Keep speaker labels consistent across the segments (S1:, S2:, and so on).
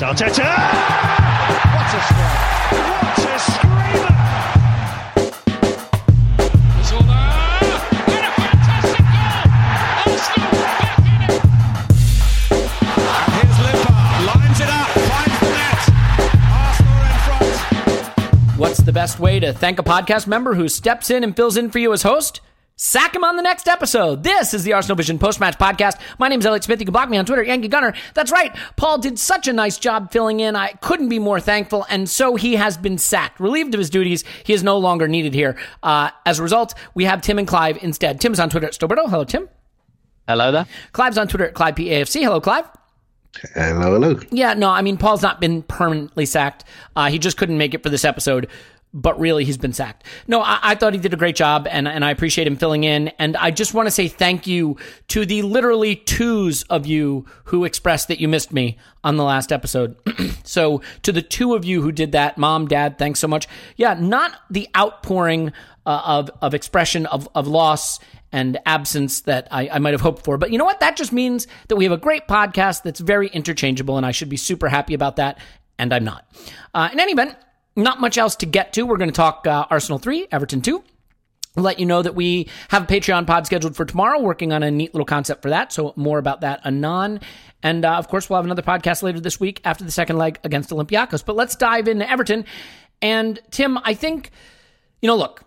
S1: Arteta! What a strike! What a screamer!
S2: Zola! And a fantastic goal! Arsenal back in it!
S1: And here's Limpar, lines it up, finds the net. Arsenal in front.
S3: What's the best way to thank a podcast member who steps in and fills in for you as host? Sack him on the next episode. This is the Arsenal Vision post match podcast. My name is Elliot Smith. You can block me on Twitter, Yankee Gunner. That's right. Paul did such a nice job filling in. I couldn't be more thankful. And so he has been sacked, relieved of his duties. He is no longer needed here. Uh, as a result, we have Tim and Clive instead. Tim is on Twitter at Stillberto. Hello, Tim.
S4: Hello there.
S3: Clive's on Twitter at ClivePAFC. Hello, Clive.
S5: Hello, hello.
S3: Yeah, no, I mean, Paul's not been permanently sacked. Uh, he just couldn't make it for this episode, but really, he's been sacked. No, I, I thought he did a great job, and, and I appreciate him filling in. And I just want to say thank you to the literally twos of you who expressed that you missed me on the last episode. so, to the two of you who did that, mom, dad, thanks so much. Yeah, not the outpouring uh, of, of expression of, of loss and absence that I, I might have hoped for. But you know what? That just means that we have a great podcast that's very interchangeable, and I should be super happy about that, and I'm not. Uh, in any event, not much else to get to. We're going to talk uh, Arsenal 3, Everton 2. Let you know that we have a Patreon pod scheduled for tomorrow, working on a neat little concept for that. So, more about that anon. And uh, of course, we'll have another podcast later this week after the second leg against Olympiacos. But let's dive into Everton. And Tim, I think, you know, look,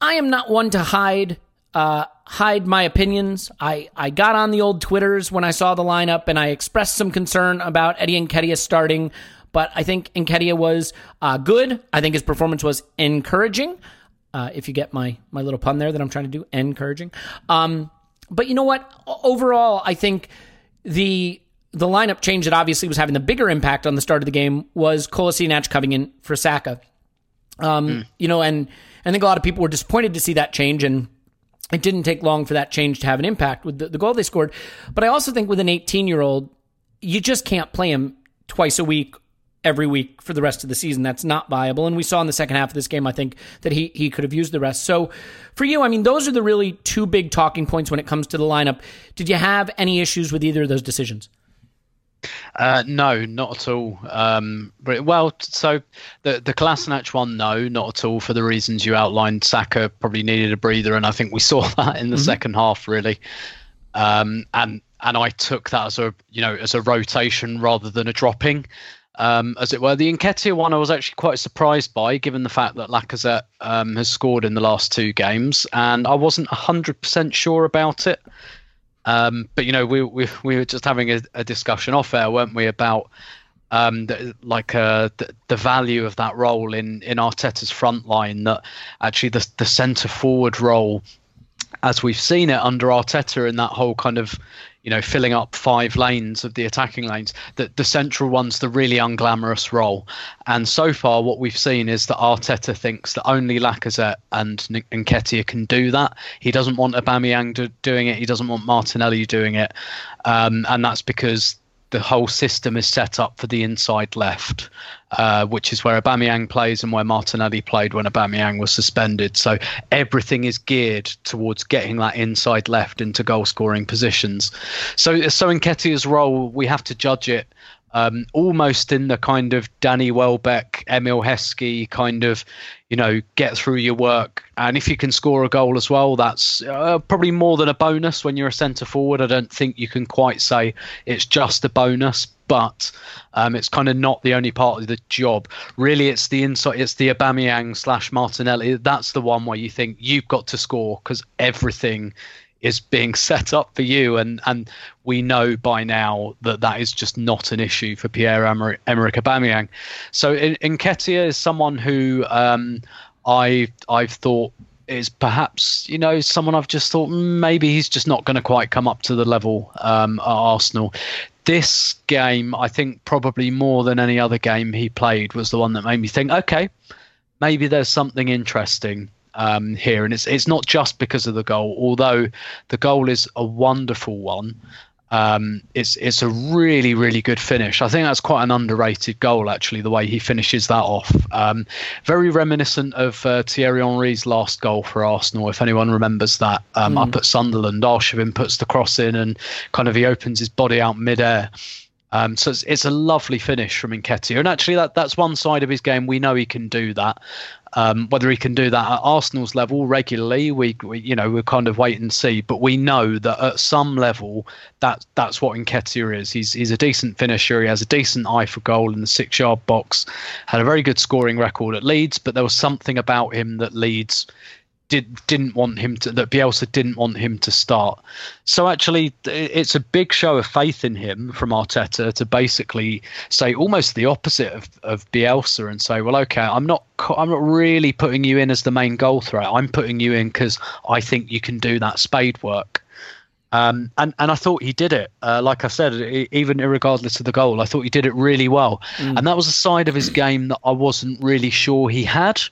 S3: I am not one to hide uh, hide my opinions. I, I got on the old Twitters when I saw the lineup and I expressed some concern about Eddie Nketiah starting, but I think Nketiah was uh, good. I think his performance was encouraging. Uh, if you get my my little pun there that I'm trying to do, encouraging. Um, but you know what? Overall, I think the the lineup change that obviously was having the bigger impact on the start of the game was Kolasinac coming in for Saka. Um, You know, and I think a lot of people were disappointed to see that change, and it didn't take long for that change to have an impact with the, the goal they scored. But I also think with an 18 year old, you just can't play him twice a week, every week for the rest of the season. That's not viable. And we saw in the second half of this game, I think that he he could have used the rest. So for you, I mean, those are the really two big talking points when it comes to the lineup. Did you have any issues with either of those decisions?
S4: Uh, no, not at all. Um, well, so the the Kolasinac one, no, not at all for the reasons you outlined. Saka probably needed a breather, and I think we saw that in the second half, really. Um, and and I took that as a you know as a rotation rather than a dropping, um, as it were. The Nketiah one, I was actually quite surprised by, given the fact that Lacazette um, has scored in the last two games, and I wasn't hundred percent sure about it. Um, but you know, we we we were just having a, a discussion off air, weren't we, about um, the, like uh, the, the value of that role in in Arteta's front line. That actually the the centre forward role, as we've seen it under Arteta in that whole kind of you know, filling up five lanes of the attacking lanes. That the central one's the really unglamorous role. And so far, what we've seen is that Arteta thinks that only Lacazette and Nketiah can do that. He doesn't want Aubameyang do, doing it. He doesn't want Martinelli doing it. Um, and that's because the whole system is set up for the inside left, uh, which is where Aubameyang plays and where Martinelli played when Aubameyang was suspended. So everything is geared towards getting that inside left into goal scoring positions. So so in Nketiah's role, we have to judge it um, almost in the kind of Danny Welbeck, Emile Heskey kind of, you know, get through your work. And if you can score a goal as well, that's uh, probably more than a bonus when you're a centre forward. I don't think you can quite say it's just a bonus, but um, it's kind of not the only part of the job. Really, it's the inside, it's the Aubameyang slash Martinelli. That's the one where you think you've got to score because everything is being set up for you, and and we know by now that that is just not an issue for Pierre Emerick Aubameyang. So Nketiah is someone who um, I I've thought is perhaps you know someone I've just thought mm, maybe he's just not going to quite come up to the level um, at Arsenal. This game, I think, probably more than any other game he played, was the one that made me think, okay, maybe there's something interesting um, here, and it's it's not just because of the goal, although the goal is a wonderful one. Um, it's it's a really really good finish. I think that's quite an underrated goal actually. The way he finishes that off, um, very reminiscent of uh, Thierry Henry's last goal for Arsenal. If anyone remembers that, um, mm. up at Sunderland, Arshavin puts the cross in and kind of he opens his body out midair. Um, so it's, it's, a lovely finish from Nketiah, and actually that that's one side of his game. We know he can do that. Um, whether he can do that at Arsenal's level regularly, we, we, you know we'll kind of wait and see. But we know that at some level, that that's what Nketiah is. He's he's a decent finisher. He has a decent eye for goal in the six-yard box. Had a very good scoring record at Leeds, but there was something about him that Leeds did didn't want him to that Bielsa didn't want him to start. So actually, it's a big show of faith in him from Arteta to basically say almost the opposite of, of Bielsa and say, well, okay, I'm not I'm not really putting you in as the main goal threat. I'm putting you in because I think you can do that spade work. Um, and and I thought he did it. Uh, like I said, even regardless of the goal, I thought he did it really well. Mm. And that was a side of his game that I wasn't really sure he had.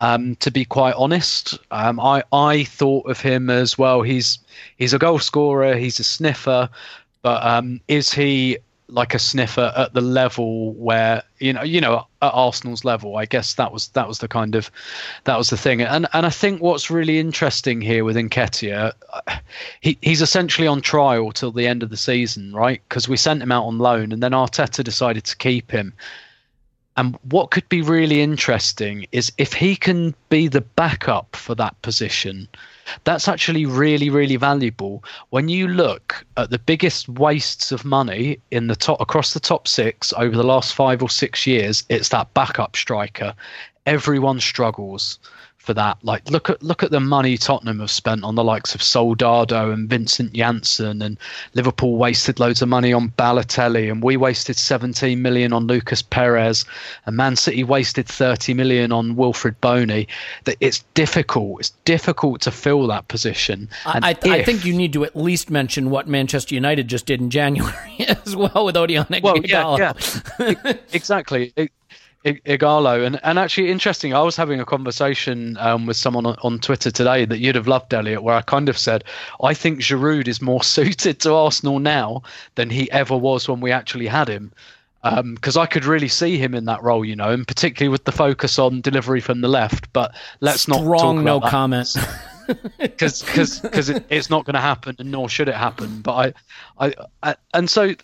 S4: Um, to be quite honest, um, I I thought of him as well. He's he's a goal scorer. He's a sniffer, but um, is he like a sniffer at the level where you know you know at Arsenal's level? I guess that was that was the kind of that was the thing. And and I think what's really interesting here with Nketiah, he he's essentially on trial till the end of the season, right? Because we sent him out on loan, and then Arteta decided to keep him. And what could be really interesting is if he can be the backup for that position. That's actually really, really valuable. When you look at the biggest wastes of money in the top across the top six over the last five or six years, it's that backup striker. Everyone struggles for that. Like look at look at the money Tottenham have spent on the likes of Soldado and Vincent Janssen, and Liverpool wasted loads of money on Balotelli, and we wasted 17 million on Lucas Perez, and Man City wasted 30 million on Wilfried Bony. That it's difficult. It's difficult to fill that position.
S3: I, if, I, think you need to at least mention what Manchester United just did in January as well with Odion.
S4: Well, yeah, yeah, exactly. It, Ighalo. And, and actually, interesting, I was having a conversation um, with someone on, on, Twitter today that you'd have loved, Elliot, where I kind of said, I think Giroud is more suited to Arsenal now than he ever was when we actually had him. Because um, I could really see him in that role, you know, and particularly with the focus on delivery from the left. But let's
S3: Strong
S4: not talk about
S3: no
S4: that.
S3: comment.
S4: because because it, it's not going to happen, and nor should it happen. But I, I, I and so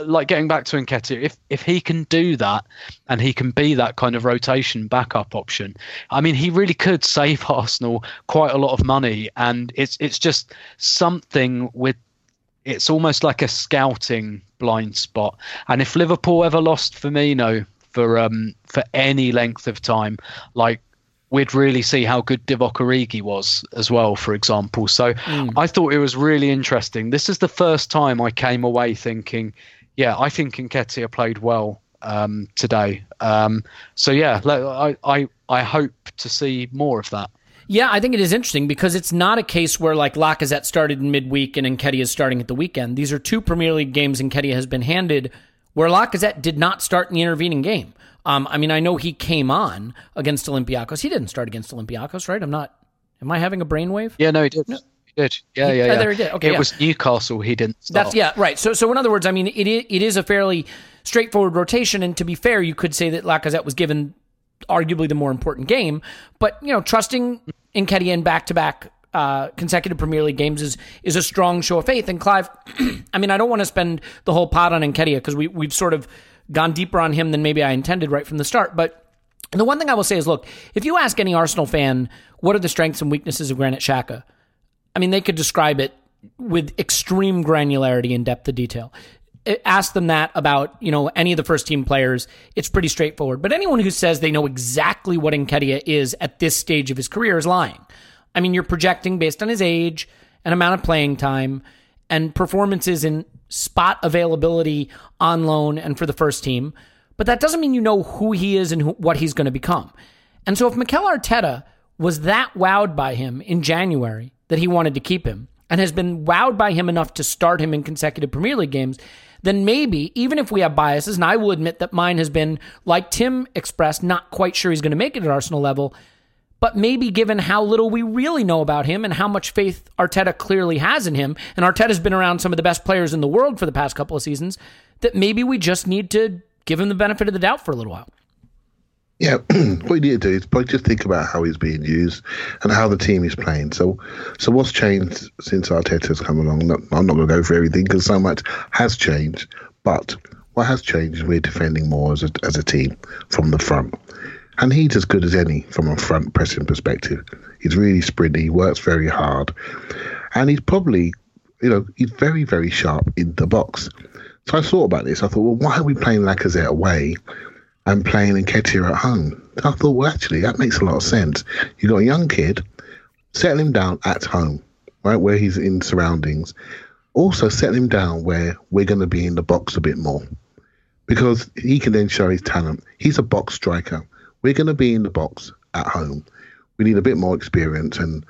S4: like getting back to Nketiah, if if he can do that and he can be that kind of rotation backup option, I mean, he really could save Arsenal quite a lot of money. And it's it's just something with it's almost like a scouting blind spot. And if Liverpool ever lost Firmino for um for any length of time, like we'd really see how good Divock Origi was as well, for example. So mm. I thought it was really interesting. This is the first time I came away thinking, yeah, I think Nketiah played well um, today. Um, so yeah, I, I I hope to see more of that.
S3: Yeah, I think it is interesting because it's not a case where like Lacazette started in midweek and Nketiah is starting at the weekend. These are two Premier League games Nketiah has been handed where Lacazette did not start in the intervening game. Um, I mean, I know he came on against Olympiacos. He didn't start against Olympiacos, right? I'm not. Am I having a brainwave?
S4: Yeah, no, he did. He did. Yeah, yeah, yeah.
S3: Oh, there he did. Okay,
S4: it
S3: yeah.
S4: was Newcastle. He didn't. Start.
S3: That's yeah, right. So, so in other words, I mean, it is, it is a fairly straightforward rotation, and to be fair, you could say that Lacazette was given arguably the more important game. But you know, trusting Nketiah in back to back consecutive Premier League games is is a strong show of faith. And Clive, I mean, I don't want to spend the whole pot on Nketiah because we we've sort of gone deeper on him than maybe I intended right from the start. But the one thing I will say is, look, if you ask any Arsenal fan what are the strengths and weaknesses of Granit Xhaka, I mean, they could describe it with extreme granularity and depth of detail ask them that about you know any of the first team players, it's pretty straightforward. But anyone who says they know exactly what Nketiah is at this stage of his career is lying. I mean, you're projecting based on his age and amount of playing time and performances in spot availability on loan and for the first team. But that doesn't mean you know who he is and who, what he's going to become. And so if Mikel Arteta was that wowed by him in January that he wanted to keep him and has been wowed by him enough to start him in consecutive Premier League games, then maybe, even if we have biases, and I will admit that mine has been, like Tim expressed, not quite sure he's going to make it at Arsenal level, but maybe given how little we really know about him and how much faith Arteta clearly has in him, and Arteta's been around some of the best players in the world for the past couple of seasons, that maybe we just need to give him the benefit of the doubt for a little while.
S5: Yeah, what you need to do is probably just think about how he's being used and how the team is playing. So, so what's changed since Arteta's come along? I'm not going to go for everything because so much has changed. But what has changed is we're defending more as a, as a team from the front. And he's as good as any from a front pressing perspective. He's really sprinty, works very hard. And he's probably, you know, he's very, very sharp in the box. So I thought about this. I thought, well, why are we playing Lacazette away and playing in Nketiah at home. I thought, well, actually, that makes a lot of sense. You've got a young kid, settle him down at home, right, where he's in surroundings. Also, settle him down where we're going to be in the box a bit more because he can then show his talent. He's a box striker. We're going to be in the box at home. We need a bit more experience and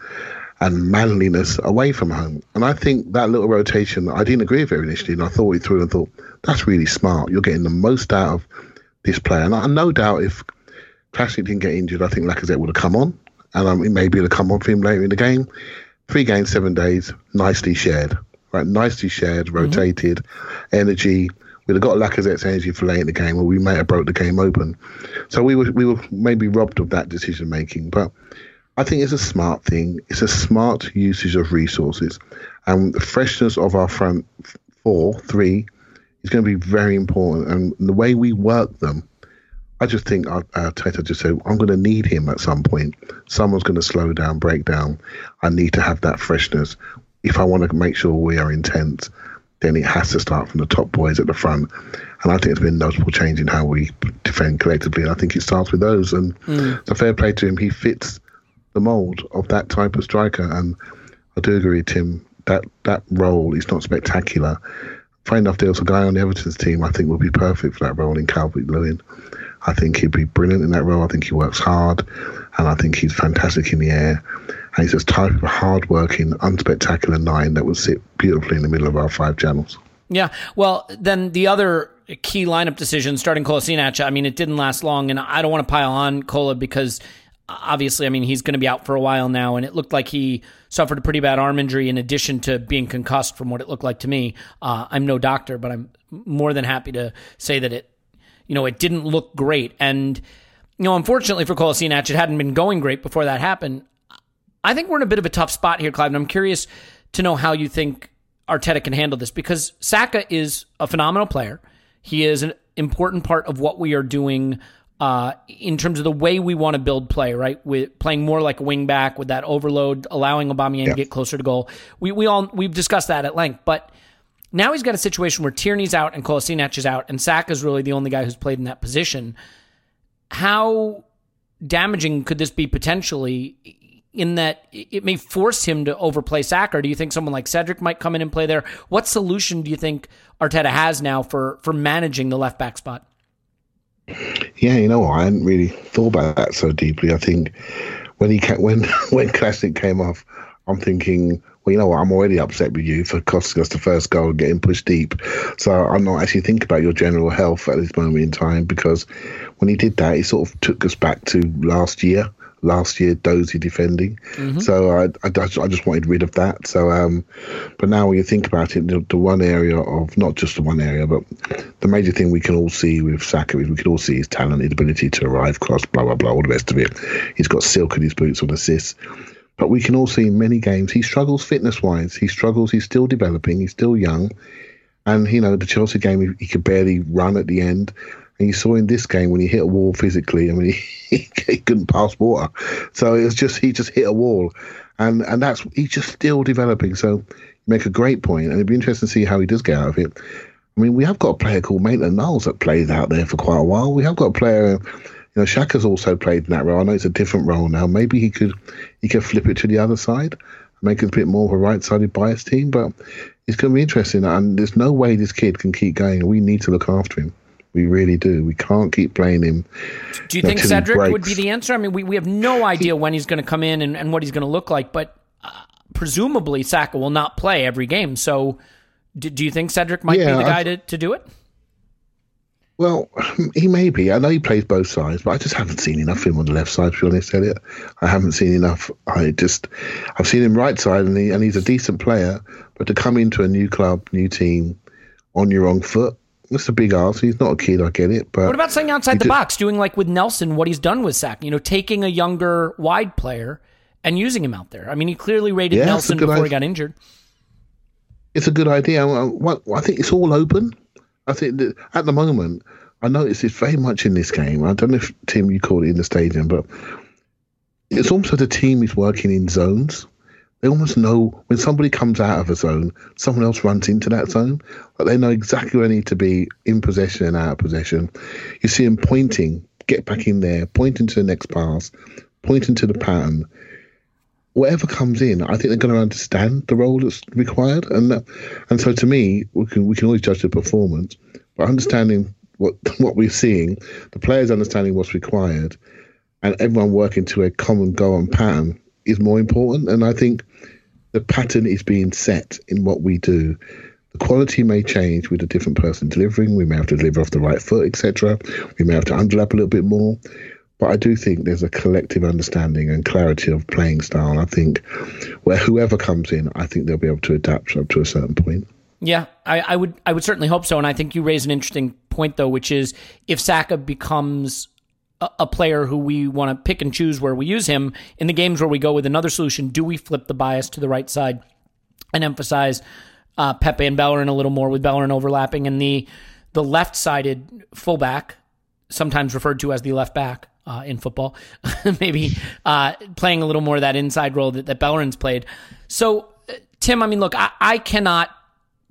S5: and manliness away from home. And I think that little rotation, I didn't agree with it initially, and I thought it through and thought, that's really smart. You're getting the most out of this player. And I no doubt if Classic didn't get injured, I think Lacazette would have come on. And um, it maybe would have come on for him later in the game. Three games, seven days, nicely shared. Right, nicely shared, rotated, mm-hmm. energy. We'd have got Lacazette's energy for late in the game, or we may have broke the game open. So we were we were maybe robbed of that decision making. But I think it's a smart thing. It's a smart usage of resources, and the freshness of our front four, three, is going to be very important. And the way we work them, I just think our, Arteta just said, I'm going to need him at some point. Someone's going to slow down, break down. I need to have that freshness. If I want to make sure we are intense, then it has to start from the top boys at the front. And I think it's been a notable change in how we defend collectively. And I think it starts with those. And mm. it's a fair play to him. He fits the mould of that type of striker. And I do agree, Tim, that that role is not spectacular funny enough, there was a guy on the Everton's team I think would be perfect for that role in Calvert Lewin. I think he'd be brilliant in that role. I think he works hard, and I think he's fantastic in the air. And he's this type of hard-working, unspectacular nine that would sit beautifully in the middle of our five channels.
S3: Yeah. Well, then the other key lineup decision, starting Kolasinac, I mean, it didn't last long, and I don't want to pile on Kola because obviously, I mean, he's going to be out for a while now, and it looked like he suffered a pretty bad arm injury in addition to being concussed from what it looked like to me. Uh, I'm no doctor, but I'm more than happy to say that it, you know, it didn't look great. And, you know, unfortunately for Kolasinac, it hadn't been going great before that happened. I think we're in a bit of a tough spot here, Clive, and I'm curious to know how you think Arteta can handle this because Saka is a phenomenal player. He is an important part of what we are doing uh, in terms of the way we want to build play, right? With playing more like a wing back with that overload, allowing Aubameyang yeah. to get closer to goal. We we all we've discussed that at length, but now he's got a situation where Tierney's out and Kolasinac is out, and Saka's really the only guy who's played in that position. How damaging could this be potentially? In that it may force him to overplay Saka. Or do you think someone like Cedric might come in and play there? What solution do you think Arteta has now for for managing the left back spot?
S5: Yeah, you know? I hadn't really thought about that so deeply. I think when he when when Classic came off, I'm thinking, well, you know what? I'm already upset with you for costing us the first goal and getting pushed deep. So I'm not actually thinking about your general health at this moment in time because when he did that, he sort of took us back to last year. Last year, dozy defending. So I, I, just- I just wanted rid of that. So, um, but now when you think about it, the, the one area of not just the one area, but the major thing we can all see with Saka is we can all see his talent, his ability to arrive, cross, blah blah blah, all the rest of it. He's got silk in his boots on assists. But we can all see in many games he struggles fitness wise. He struggles. He's still developing. He's still young. And you know the Chelsea game, he, he could barely run at the end. And you saw in this game when he hit a wall physically. I mean, he, he couldn't pass water. So it was just he just hit a wall, and and that's he's just still developing. So you make a great point, and it'd be interesting to see how he does get out of it. I mean, we have got a player called Maitland Niles that plays out there for quite a while. We have got a player, you know, Xhaka's also played in that role. I know it's a different role now. Maybe he could he could flip it to the other side, make it a bit more of a right-sided bias team. But it's going to be interesting, and there's no way this kid can keep going. We need to look after him. We really do. We can't keep playing him.
S3: Do you think Cedric would be the answer? I mean, we, we have no idea when he's going to come in and, and what he's going to look like, but uh, presumably Saka will not play every game. So do, do you think Cedric might
S5: Yeah,
S3: be the
S5: I-
S3: guy to, to do it?
S5: Well, he may be. I know he plays both sides, but I just haven't seen enough of him on the left side. To be honest, Elliot, I haven't seen enough. I just, I've seen him right side, and he and he's a decent player. But to come into a new club, new team, on your wrong foot, that's a big ask. He's not a kid. I get it, but
S3: What about saying outside the
S5: did-
S3: box, doing like with Nelson what he's done with Saka. You know, taking a younger wide player and using him out there. I mean, he clearly rated
S5: Yeah,
S3: Nelson before he got injured.
S5: it's a good idea. I, I- I think it's all open. I think that at the moment, I notice it's very much in this game. I don't know if Tim you called it in the stadium, but it's almost like the team is working in zones. They almost know when somebody comes out of a zone, someone else runs into that zone. Like they know exactly where they need to be in possession and out of possession. You see them pointing, get back in there, pointing to the next pass, pointing to the pattern whatever comes in, I think they're going to understand the role that's required, and that, and so to me, we can we can always judge the performance, but understanding what what we're seeing, the players understanding what's required, and everyone working to a common goal and pattern is more important. And I think the pattern is being set in what we do. The quality may change with a different person delivering. We may have to deliver off the right foot, etc. We may have to underlap a little bit more. But I do think there's a collective understanding and clarity of playing style. I think where whoever comes in, I think they'll be able to adapt up to a certain point.
S3: Yeah, I, I would I would certainly hope so. And I think you raise an interesting point though, which is if Saka becomes a, player who we want to pick and choose where we use him in the games where we go with another solution, do we flip the bias to the right side and emphasize uh, Pepe and Bellerin a little more with Bellerin overlapping and the the left sided fullback, sometimes referred to as the left back uh, in football, maybe uh, playing a little more of that inside role that, that Bellerin's played. So, uh, Tim, I mean, look, I, I cannot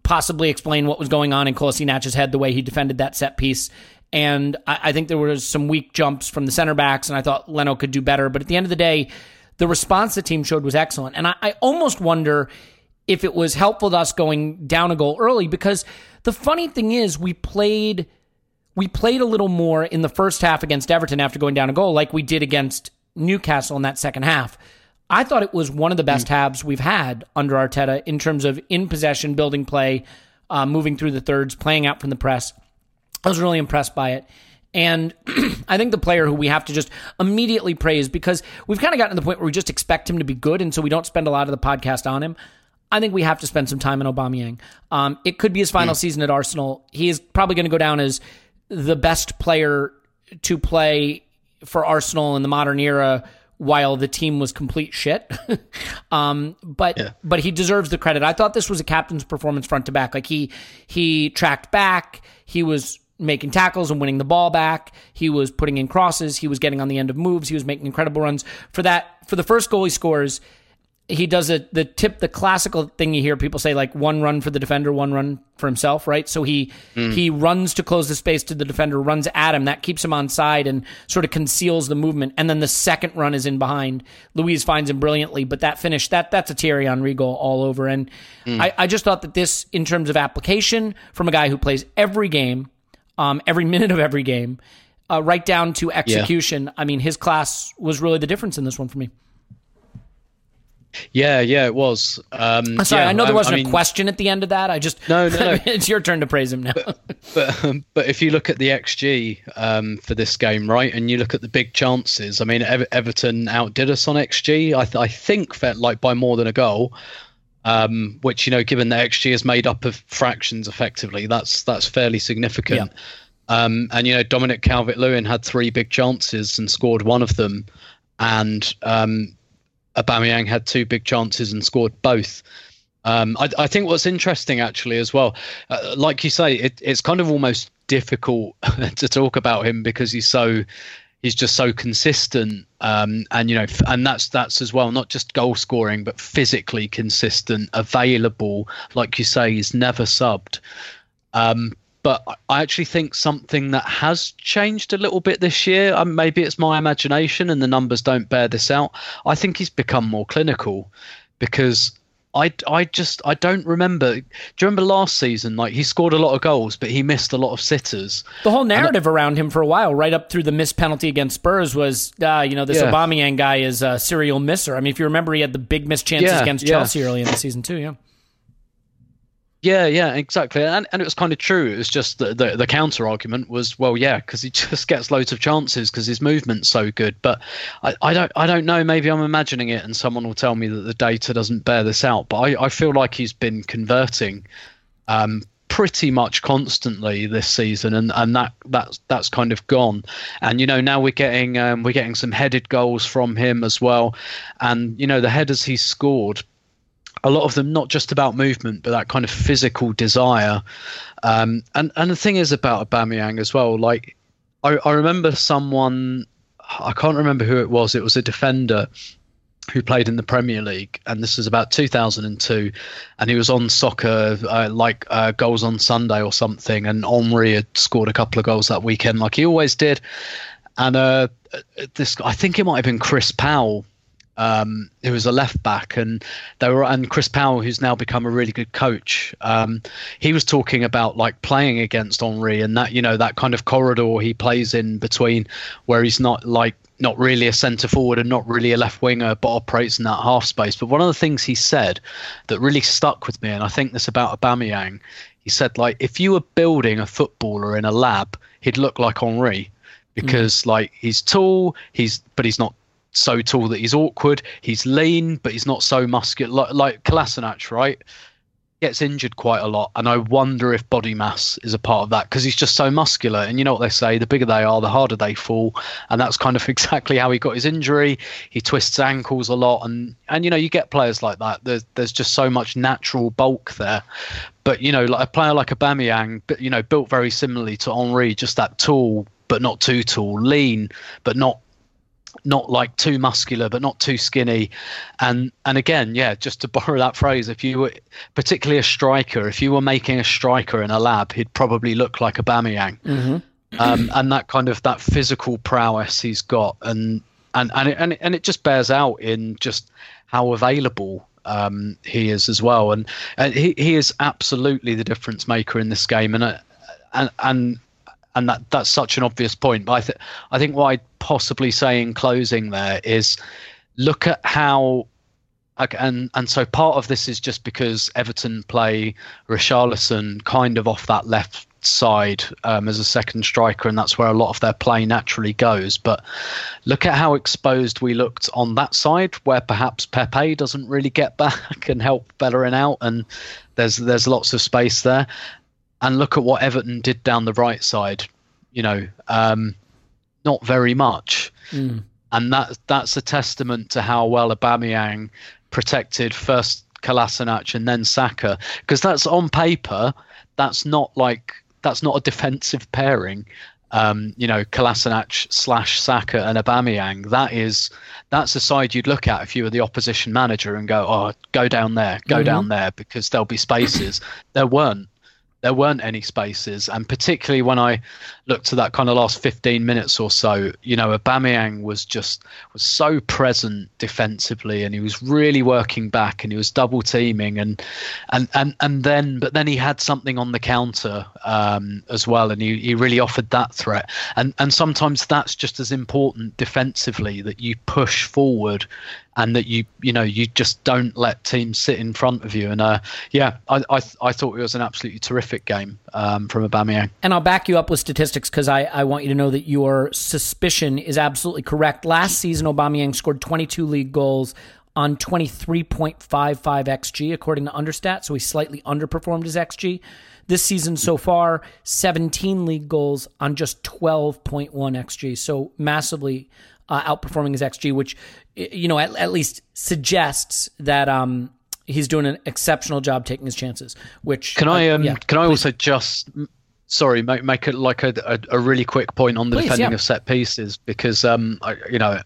S3: possibly explain what was going on in Kolasinac's head the way he defended that set piece. And I, I think there was some weak jumps from the center backs, and I thought Leno could do better. But at the end of the day, the response the team showed was excellent. And I, I almost wonder if it was helpful to us going down a goal early because the funny thing is we played we played a little more in the first half against Everton after going down a goal like we did against Newcastle in that second half. I thought it was one of the best halves we've had under Arteta in terms of in possession, building play, uh, moving through the thirds, playing out from the press. I was really impressed by it. And I think the player who we have to just immediately praise because we've kind of gotten to the point where we just expect him to be good, and so we don't spend a lot of the podcast on him. I think we have to spend some time on Aubameyang. Um, it could be his final season at Arsenal. He is probably going to go down as the best player to play for Arsenal in the modern era while the team was complete shit. um, but but he deserves the credit. I thought this was a captain's performance front to back. Like he he tracked back. He was making tackles and winning the ball back. He was putting in crosses. He was getting on the end of moves. He was making incredible runs. For that for the first goal he scores, he does a the tip the classical thing you hear people say like one run for the defender one run for himself right so he mm. he runs to close the space to the defender runs at him that keeps him on side and sort of conceals the movement and then the second run is in behind Luiz finds him brilliantly but that finish that that's a Thierry Henry goal all over and mm. I, I just thought that this in terms of application from a guy who plays every game um, every minute of every game uh, right down to execution. I mean, his class was really the difference in this one for me.
S4: Yeah, yeah, it was. Um,
S3: I'm sorry,
S4: yeah,
S3: I know there wasn't
S4: I mean,
S3: a question at the end of that. I just
S4: No, no, no.
S3: it's your turn to praise him now.
S4: but um, but if you look at the xG um, for this game, right, and you look at the big chances, I mean, Ever- Everton outdid us on xG. I, th- I think that like by more than a goal, um, which you know, given that xG is made up of fractions, effectively, that's that's fairly significant. Um, and you know, Dominic Calvert-Lewin had three big chances and scored one of them, and um, Aubameyang had two big chances and scored both. Um, I, I think what's interesting actually as well, uh, like you say, it, it's kind of almost difficult to talk about him because he's so he's just so consistent, um, and you know, and that's that's as well not just goal scoring but physically consistent, available. Like you say, he's never subbed. Um, but I- I actually think something that has changed a little bit this year. Um, maybe it's my imagination and the numbers don't bear this out. I think he's become more clinical because I, I just I don't remember. Do you remember last season? Like he scored a lot of goals, but he missed a lot of sitters.
S3: The whole narrative around him for a while, right up through the missed penalty against Spurs, was uh, you know this
S4: Yeah.
S3: Aubameyang guy is a serial misser. I mean, if you remember, he had the big missed chances
S4: Yeah,
S3: against
S4: yeah.
S3: Chelsea early in the season too. Yeah,
S4: Yeah, yeah, exactly, and and it was kind of true. It was just the the, the counter argument was, well, yeah, because he just gets loads of chances because his movement's so good. But I, I don't I don't know. Maybe I'm imagining it, and someone will tell me that the data doesn't bear this out. But I, I feel like he's been converting um, pretty much constantly this season, and, and that that's that's kind of gone. And you know now we're getting um, we're getting some headed goals from him as well, and you know the headers he scored a lot of them not just about movement, but that kind of physical desire. Um, and and the thing is about Aubameyang as well. Like I, I remember someone, I can't remember who it was. It was a defender who played in the Premier League, and this was about 2002, and he was on soccer uh, like uh, goals on Sunday or something, and Henry had scored a couple of goals that weekend, like he always did. And uh, this, I think it might have been Chris Powell um, who was a left back, and they were and Chris Powell, who's now become a really good coach. Um, he was talking about like playing against Henry and that you know that kind of corridor he plays in between, where he's not like not really a centre forward and not really a left winger, but operates in that half space. But one of the things he said that really stuck with me, and I think this about Aubameyang, he said like if you were building a footballer in a lab, he'd look like Henry because like he's tall, he's but he's not so tall that he's awkward. He's lean, but he's not so muscular. Like, like right? Gets injured quite a lot, and I wonder if body mass is a part of that because he's just so muscular. And you know what they say: the bigger they are, the harder they fall. And that's kind of exactly how he got his injury. He twists ankles a lot, and and you know you get players like that. There's there's just so much natural bulk there. But you know, like a player like Aubameyang, you know, built very similarly to Henry, just that tall but not too tall, lean but not not like too muscular but not too skinny. And and again yeah just to borrow that phrase if you were particularly a striker if you were making a striker in a lab he'd probably look like Aubameyang um, and that kind of that physical prowess he's got and and and it, and, it, and it just bears out in just how available um, he is as well. And, and he, he is absolutely the difference maker in this game. And uh, and and and that that's such an obvious point. But I think I think what I'd possibly say in closing there is look at how. And and so part of this is just because Everton play Richarlison kind of off that left side um, as a second striker, and that's where a lot of their play naturally goes. But look at how exposed we looked on that side, where perhaps Pepe doesn't really get back and help Bellerin out, and there's there's lots of space there and look at what Everton did down the right side. You know, um, not very much, and that that's a testament to how well Aubameyang protected first Kolasinac and then Saka, because that's on paper, that's not like that's not a defensive pairing. Um, you know, Kolasinac slash Saka and Aubameyang. That is that's a side you'd look at if you were the opposition manager and go, oh, go down there, go down there, because there'll be spaces. there weren't there weren't any spaces, and particularly when I looked to that kind of last 15 minutes or so, you know, Aubameyang was just was so present defensively, and he was really working back, and he was double teaming, and and and and then but then he had something on the counter um, as well, and he, he really offered that threat, and and sometimes that's just as important defensively that you push forward and that you you know you just don't let teams sit in front of you. And uh, yeah, I, I I thought it was an absolutely terrific game um, from Aubameyang.
S3: And I'll back you up with statistics because I, I want you to know that your suspicion is absolutely correct. Last season, Aubameyang scored 22 league goals on 23.55 xG according to Understat, so he slightly underperformed his xG. This season so far, 17 league goals on just 12.1 xG, so massively uh, outperforming his xG, which you know at, at least suggests that um, he's doing an exceptional job taking his chances. Which
S4: can I um,
S3: yeah,
S4: can I
S3: please.
S4: also just sorry make make it like a, a, a really quick point on the
S3: Please,
S4: defending
S3: yeah.
S4: of set pieces because um I, you know.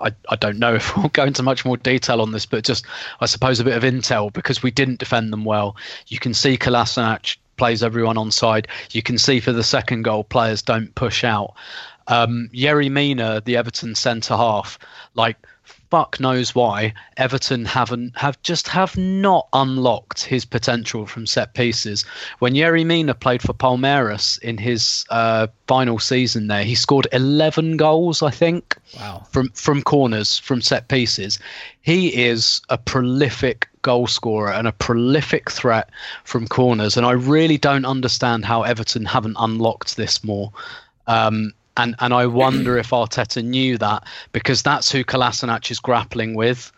S4: I, I don't know if we'll go into much more detail on this, but just I suppose a bit of intel because we didn't defend them well. You can see Kolasinac plays everyone on side. You can see for the second goal, players don't push out. Um, Yerry Mina, the Everton centre half, like fuck knows why Everton haven't have just have not unlocked his potential from set pieces. When Yerry Mina played for Palmeiras in his uh, final season there, he scored 11 goals, I think,
S3: Wow.
S4: from from corners, from set pieces. He is a prolific goal scorer and a prolific threat from corners, and I really don't understand how Everton haven't unlocked this more. Um, and and I wonder if Arteta knew that because that's who Kolasinac is grappling with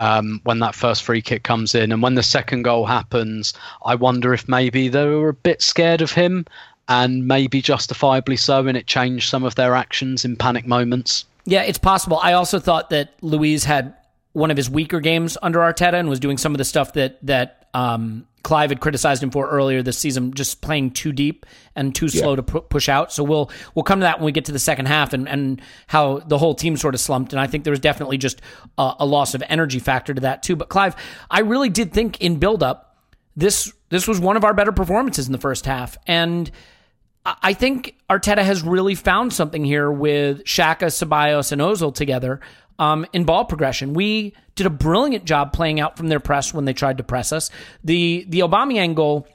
S4: um, when that first free kick comes in, and when the second goal happens, I wonder if maybe they were a bit scared of him, and maybe justifiably so, and it changed some of their actions in panic moments.
S3: Yeah, it's possible. I also thought that Luiz had one of his weaker games under Arteta and was doing some of the stuff that that um, Clive had criticized him for earlier this season, just playing too deep and too slow to pu- push out. So we'll we'll come to that when we get to the second half and and how the whole team sort of slumped. And I think there was definitely just a, a loss of energy factor to that too. But Clive, I really did think in build up this this was one of our better performances in the first half and. I I think Arteta has really found something here with Xhaka, Ceballos, and Ozil together um, in ball progression. We did a brilliant job playing out from their press when they tried to press us. The the Aubameyang goal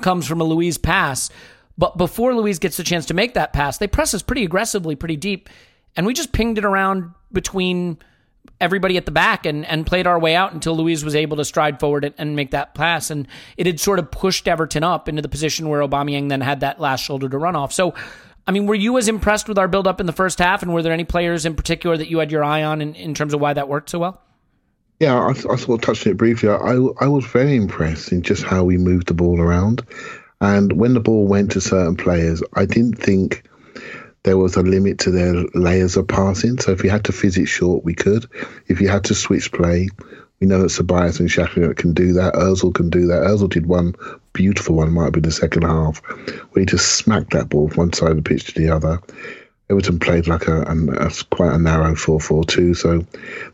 S3: comes from a Luiz pass, but before Luiz gets the chance to make that pass, they press us pretty aggressively, pretty deep, and we just pinged it around between everybody at the back and, and played our way out until Luiz was able to stride forward and, and make that pass. And it had sort of pushed Everton up into the position where Aubameyang then had that last shoulder to run off. So, I mean, were you as impressed with our build up in the first half? And were there any players in particular that you had your eye on in, in terms of why that worked so well?
S5: Yeah, I, I sort of touched it briefly. I, I was very impressed in just how we moved the ball around. And when the ball went to certain players, I didn't think there was a limit to their layers of passing. So if you had to fizz it short, we could. If you had to switch play, we know that Ceballos and Xhaka can do that. Ozil can do that. Ozil did one beautiful one, might be the second half, where he just smacked that ball from one side of the pitch to the other. Everton played like a, a, a quite a narrow 4-4-2, so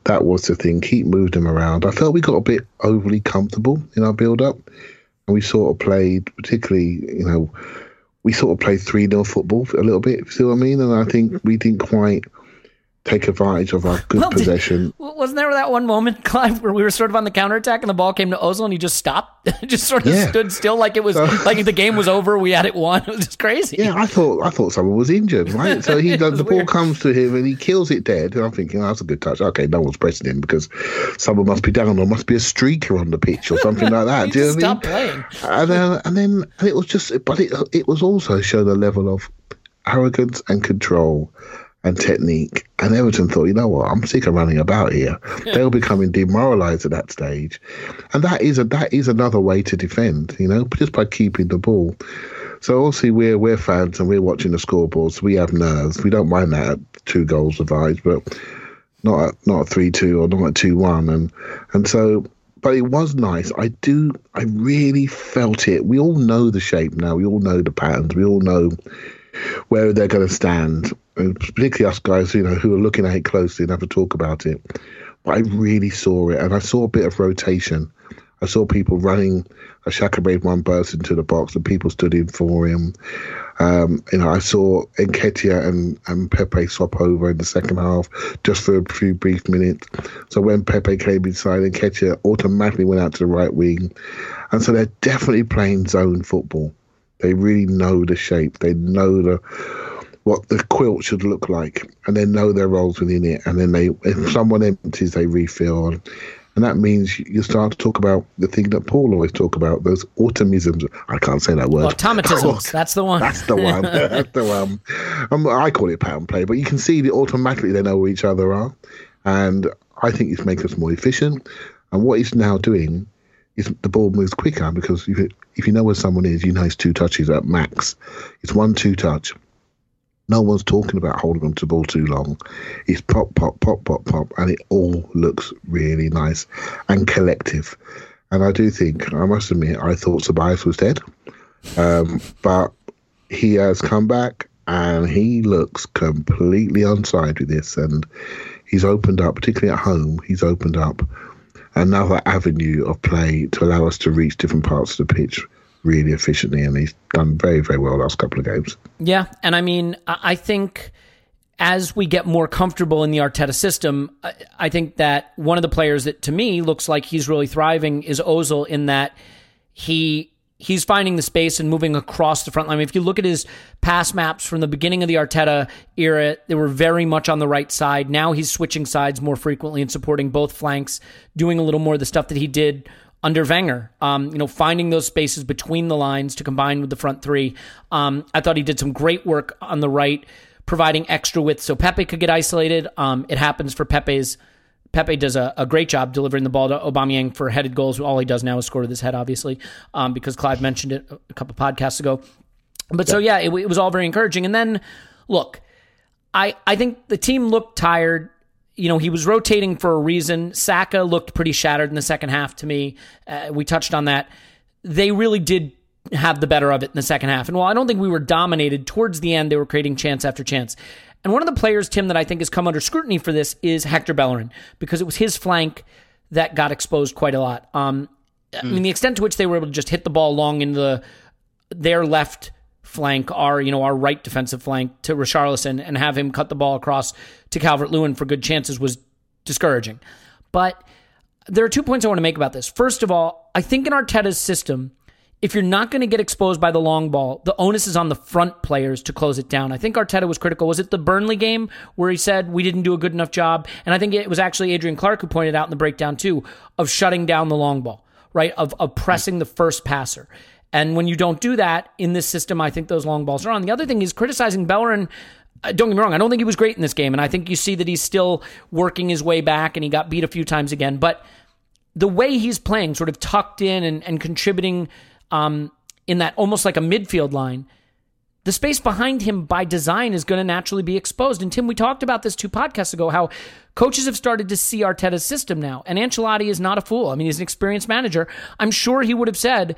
S5: that was the thing. Keep moving them around. I felt we got a bit overly comfortable in our build-up, and we sort of played, particularly, you know, we sort of played 3 0 football a little bit, if you see what I mean? And I think we didn't quite take advantage of our good
S3: Well, did-
S5: possession.
S3: Wasn't there that one moment, Clive, where we were sort of on the counterattack and the ball came to Ozil and he just stopped? just sort of
S5: Yeah.
S3: stood still like it was like the game was over, we had it won. It was just crazy.
S5: Yeah, I thought I thought someone was injured, right? So he the ball
S3: weird.
S5: comes to him and he kills it dead. And I'm thinking, oh, that's a good touch. Okay, no one's pressing him because someone must be down or must be a streaker on the pitch or something like that. Do you know
S3: just
S5: what I mean?
S3: playing.
S5: And then and then and it was just, but it it was also showed a level of arrogance and control and technique. And Everton thought, you know what, I'm sick of running about here. they were becoming demoralised at that stage, and that is a that is another way to defend. You know, just by keeping the ball. So obviously we're we're fans and we're watching the scoreboards. We have nerves. We don't mind that at two goals divides, but not at, not three two or not at two one. And and so, but it was nice. I do. I really felt it. We all know the shape now. We all know the patterns. We all know where they're going to stand. And particularly us guys, you know, who are looking at it closely and have to talk about it. But I really saw it, and I saw a bit of rotation. I saw people running. Xhaka made one burst into the box, and people stood in for him. Um, you know, I saw Nketiah and, and Pepe swap over in the second half just for a few brief minutes. So when Pepe came inside, Nketiah automatically went out to the right wing, and so they're definitely playing zone football. They really know the shape. They know the what the quilt should look like, and they know their roles within it. And then they, if someone empties, they refill. And that means you start to talk about the thing that Paul always talk about, those automisms. I can't say that word.
S3: Automatisms. that's the one.
S5: That's the one. that's the one. Um, I call it pattern play, but you can see that automatically they know where each other are. And I think it's making us more efficient. And what it's now doing is the ball moves quicker because if, it, if you know where someone is, you know it's two touches at max. It's one two touch. No one's talking about holding on to ball too long. It's pop, pop, pop, pop, pop, and it all looks really nice and collective. And I do think, I must admit, I thought Tobias was dead, um, but he has come back and he looks completely onside with this, and he's opened up, particularly at home. He's opened up another avenue of play to allow us to reach different parts of the pitch really efficiently, and he's done very, very well last couple of games.
S3: Yeah, and I mean, I think as we get more comfortable in the Arteta system, I think that one of the players that to me looks like he's really thriving is Ozil in that he he's finding the space and moving across the front line. If you look at his pass maps from the beginning of the Arteta era, they were very much on the right side. Now he's switching sides more frequently and supporting both flanks, doing a little more of the stuff that he did under Wenger. Um, you know, finding those spaces between the lines to combine with the front three. Um, I thought he did some great work on the right, providing extra width so Pepe could get isolated. Um, it happens for Pepe's. Pepe does a, a, great job delivering the ball to Aubameyang for headed goals. All he does now is score with his head, obviously, um, because Clive mentioned it a couple podcasts ago. But yeah. so yeah, it, it was all very encouraging. And then, look, I I think the team looked tired you know, he was rotating for a reason. Saka looked pretty shattered in the second half to me. Uh, we touched on that. They really did have the better of it in the second half. And while I don't think we were dominated, towards the end, they were creating chance after chance. And one of the players, Tim, that I think has come under scrutiny for this is Hector Bellerin, because it was his flank that got exposed quite a lot. Um, mm. I mean, the extent to which they were able to just hit the ball long into the, their left flank, our you know our right defensive flank to Richarlison and have him cut the ball across to Calvert Lewin for good chances was discouraging. But there are two points I want to make about this. First of all, I think in Arteta's system, if you're not going to get exposed by the long ball, the onus is on the front players to close it down. I think Arteta was critical. Was it the Burnley game where he said we didn't do a good enough job? And I think it was actually Adrian Clarke who pointed out in the breakdown too of shutting down the long ball, right? Of of pressing the first passer. And when you don't do that in this system, I think those long balls are on. The other thing is criticizing Bellerin. Uh, don't get me wrong, I don't think he was great in this game. And I think you see that he's still working his way back and he got beat a few times again. But the way he's playing, sort of tucked in and, and contributing um, in that almost like a midfield line, the space behind him by design is going to naturally be exposed. And Tim, we talked about this two podcasts ago how coaches have started to see Arteta's system now. And Ancelotti is not a fool. I mean, he's an experienced manager. I'm sure he would have said,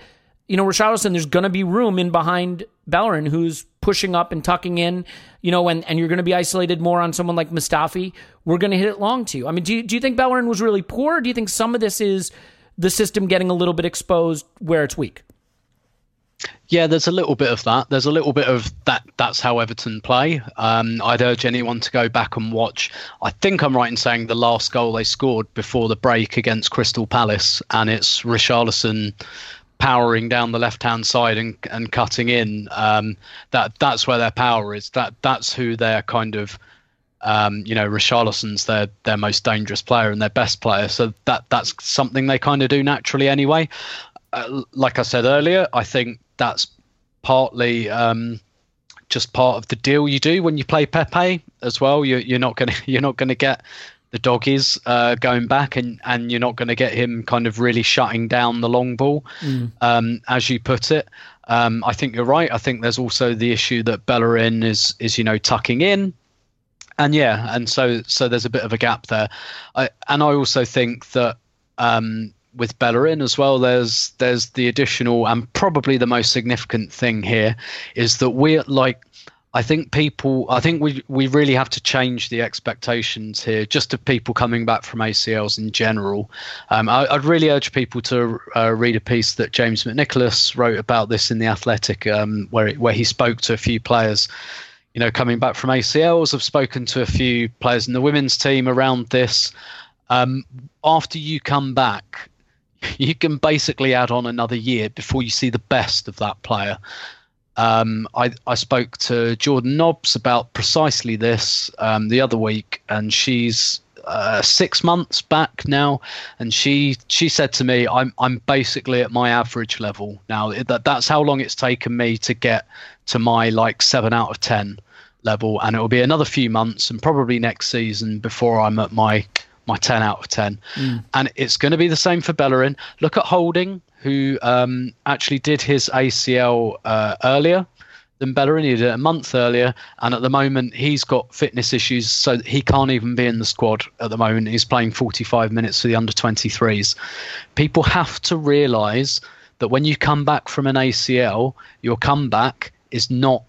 S3: you know, Richarlison, there's going to be room in behind Bellerin who's pushing up and tucking in, you know, and, and you're going to be isolated more on someone like Mustafi. We're going to hit it long to you. I mean, do you, do you think Bellerin was really poor? Or do you think some of this is the system getting a little bit exposed where it's weak?
S4: Yeah, there's a little bit of that. There's a little bit of that. That's how Everton play. Um, I'd urge anyone to go back and watch. I think I'm right in saying the last goal they scored before the break against Crystal Palace, and it's Richarlison powering down the left hand side and and cutting in. Um, that that's where their power is. That that's who they're kind of. Um, you know, Richarlison's their their most dangerous player and their best player. So that that's something they kind of do naturally anyway. Uh, like I said earlier, I think that's partly um, just part of the deal you do when you play Pepe as well. You, you're not gonna you're not gonna get the doggies uh, going back, and, and you're not going to get him kind of really shutting down the long ball, mm. um, as you put it. Um, I think you're right. I think there's also the issue that Bellerin is is you know tucking in, and yeah, and so so there's a bit of a gap there. I, and I also think that um, with Bellerin as well, there's there's the additional and probably the most significant thing here is that we're like I think people, I think we we really have to change the expectations here, just of people coming back from ACLs in general. Um, I, would really urge people to uh, read a piece that James McNicholas wrote about this in the Athletic, um, where where he spoke to a few players, you know, coming back from ACLs. I've spoken to a few players in the women's team around this. Um, after you come back, you can basically add on another year before you see the best of that player. Um, I, I spoke to Jordan Nobbs about precisely this um, the other week, and she's uh, six months back now, and she she said to me, "I'm I'm basically at my average level now. That that's how long it's taken me to get to my like seven out of ten level, and it will be another few months and probably next season before I'm at my my 10 out of 10. Mm. And it's going to be the same for Bellerin. Look at Holding, who um, actually did his ACL uh, earlier than Bellerin. He did it a month earlier, and at the moment he's got fitness issues, so he can't even be in the squad at the moment. He's playing 45 minutes for the under 23s. People have to realise that when you come back from an ACL, your comeback is not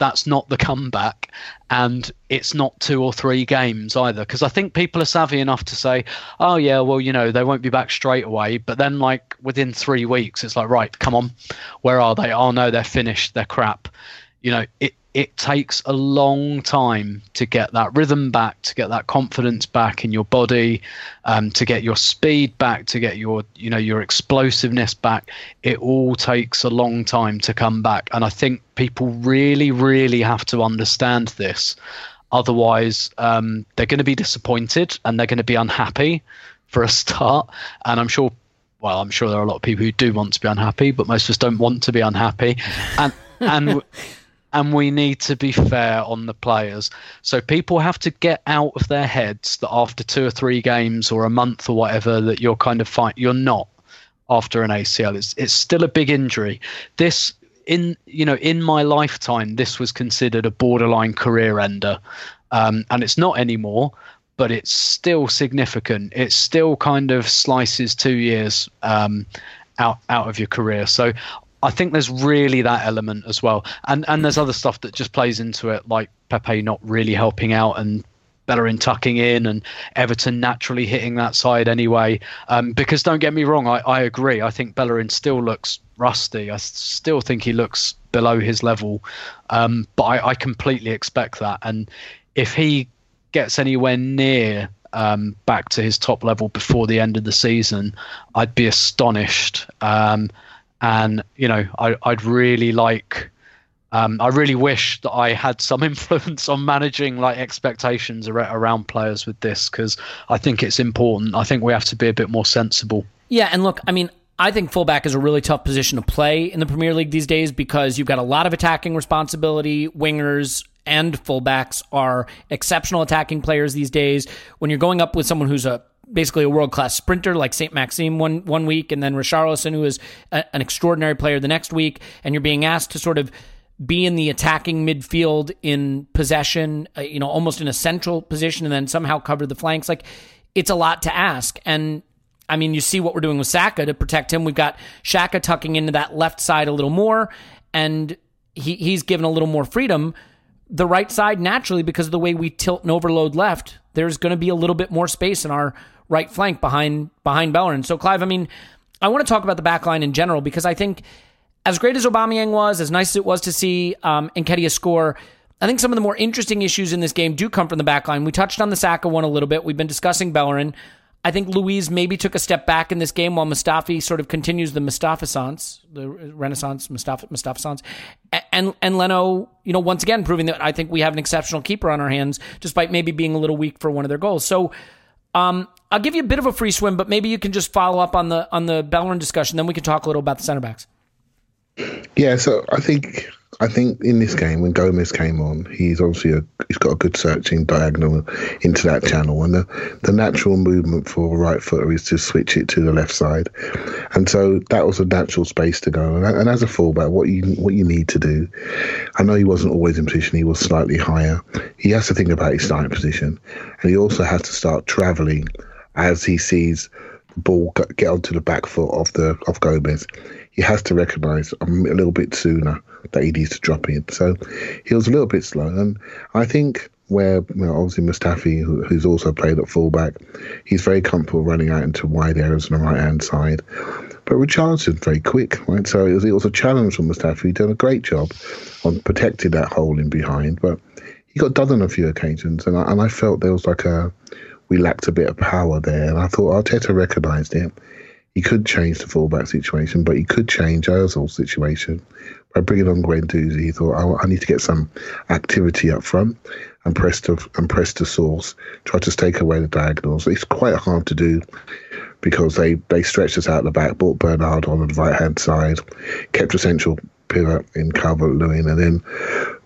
S4: that's not the comeback and it's not two or three games either. Because i think people are savvy enough to say oh yeah well you know they won't be back straight away. But then like within three weeks it's like right come on where are they? Oh no they're finished they're crap. You know it it takes a long time to get that rhythm back, to get that confidence back in your body, um, to get your speed back, to get your you know your explosiveness back. It all takes a long time to come back, and I think people really, really have to understand this. Otherwise, um, they're going to be disappointed and they're going to be unhappy for a start. And I'm sure, well, I'm sure there are a lot of people who do want to be unhappy, but most of us don't want to be unhappy. And and and we need to be fair on the players. So people have to get out of their heads that after two or three games or a month or whatever that you're kind of fine. You're not after an ACL. It's it's still a big injury. This in you know in my lifetime this was considered a borderline career ender, um, and it's not anymore. But it's still significant. It still kind of slices two years um, out out of your career. So I think there's really that element as well, and and there's other stuff that just plays into it, like Pepe not really helping out and Bellerin tucking in and Everton naturally hitting that side anyway. Um, because don't get me wrong, I, I agree. I think Bellerin still looks rusty. I still think he looks below his level, um, but I, I completely expect that. And if he gets anywhere near um, back to his top level before the end of the season, I'd be astonished. Um, and you know I, I'd really like um, I really wish that I had some influence on managing like expectations around players with this because I think it's important. I think we have to be a bit more sensible.
S3: Yeah, and look, I mean, I think fullback is a really tough position to play in the Premier League these days because you've got a lot of attacking responsibility. Wingers and fullbacks are exceptional attacking players these days. When you're going up with someone who's a basically a world class sprinter like Saint Maximin one one week, and then Richarlison, who is a, an extraordinary player the next week, and you're being asked to sort of be in the attacking midfield in possession, uh, you know, almost in a central position, and then somehow cover the flanks. Like it's a lot to ask, and I mean, you see what we're doing with Saka to protect him. We've got Xhaka tucking into that left side a little more, and he, he's given a little more freedom. The right side, naturally, because of the way we tilt and overload left, there's going to be a little bit more space in our right flank behind behind Bellerin. So Clive, I mean, I want to talk about the back line in general because I think as great as Aubameyang was, as nice as it was to see um, Nketiah score, I think some of the more interesting issues in this game do come from the back line. We touched on the Saka one a little bit. We've been discussing Bellerin. I think Luiz maybe took a step back in this game while Mustafi sort of continues the Mustafasance, the Renaissance Mustafa Mustafasance, and and Leno, you know, once again proving that I think we have an exceptional keeper on our hands, despite maybe being a little weak for one of their goals. So um, I'll give you a bit of a free swim, but maybe you can just follow up on the on the Bellerin discussion. Then we can talk a little about the center backs.
S5: Yeah, so I think I think in this game when Gomes came on, he's obviously a, he's got a good searching diagonal into that channel, and the, the natural movement for a right footer is to switch it to the left side, and so that was a natural space to go. And, and as a fullback, what you what you need to do, I know he wasn't always in position; he was slightly higher. He has to think about his starting position, and he also has to start travelling as he sees the ball get onto the back foot of the of Gomes, he has to recognise a little bit sooner that he needs to drop in. So he was a little bit slow, and I think where you know, obviously Mustafi, who, who's also played at fullback, he's very comfortable running out into wide areas on the right hand side. But Richarlison very quick, right? So it was, it was a challenge for Mustafi. He did a great job on protecting that hole in behind, but he got done on a few occasions, and I, and I felt there was like a we lacked a bit of power there, and I thought Arteta recognised it. He could change the fullback situation, but he could change Ozil's situation by bringing on Guendouzi. He thought, oh, I need to get some activity up front and press the and press the source, try to take away the diagonals. It's quite hard to do because they they stretched us out the back, brought Bernard on the right hand side, kept a central pivot in Calvert Lewin, and then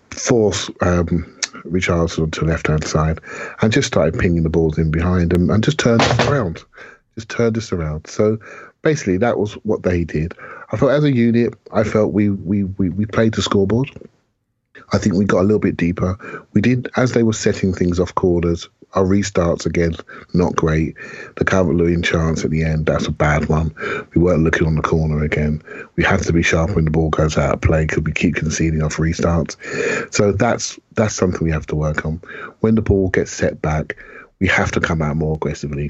S5: force um, Richarlison to left hand side, and just started pinging the balls in behind and, and just turned us around, just turned us around. So basically, that was what they did. I felt as a unit, I felt we we we, we played the scoreboard. I think we got a little bit deeper. We did as they were setting things off corners. Our restarts again, not great. The Calvert Lewin chance at the end, that's a bad one. We weren't looking on the corner again. We have to be sharp when the ball goes out of play because we keep conceding off restarts. So that's that's something we have to work on. When the ball gets set back, we have to come out more aggressively.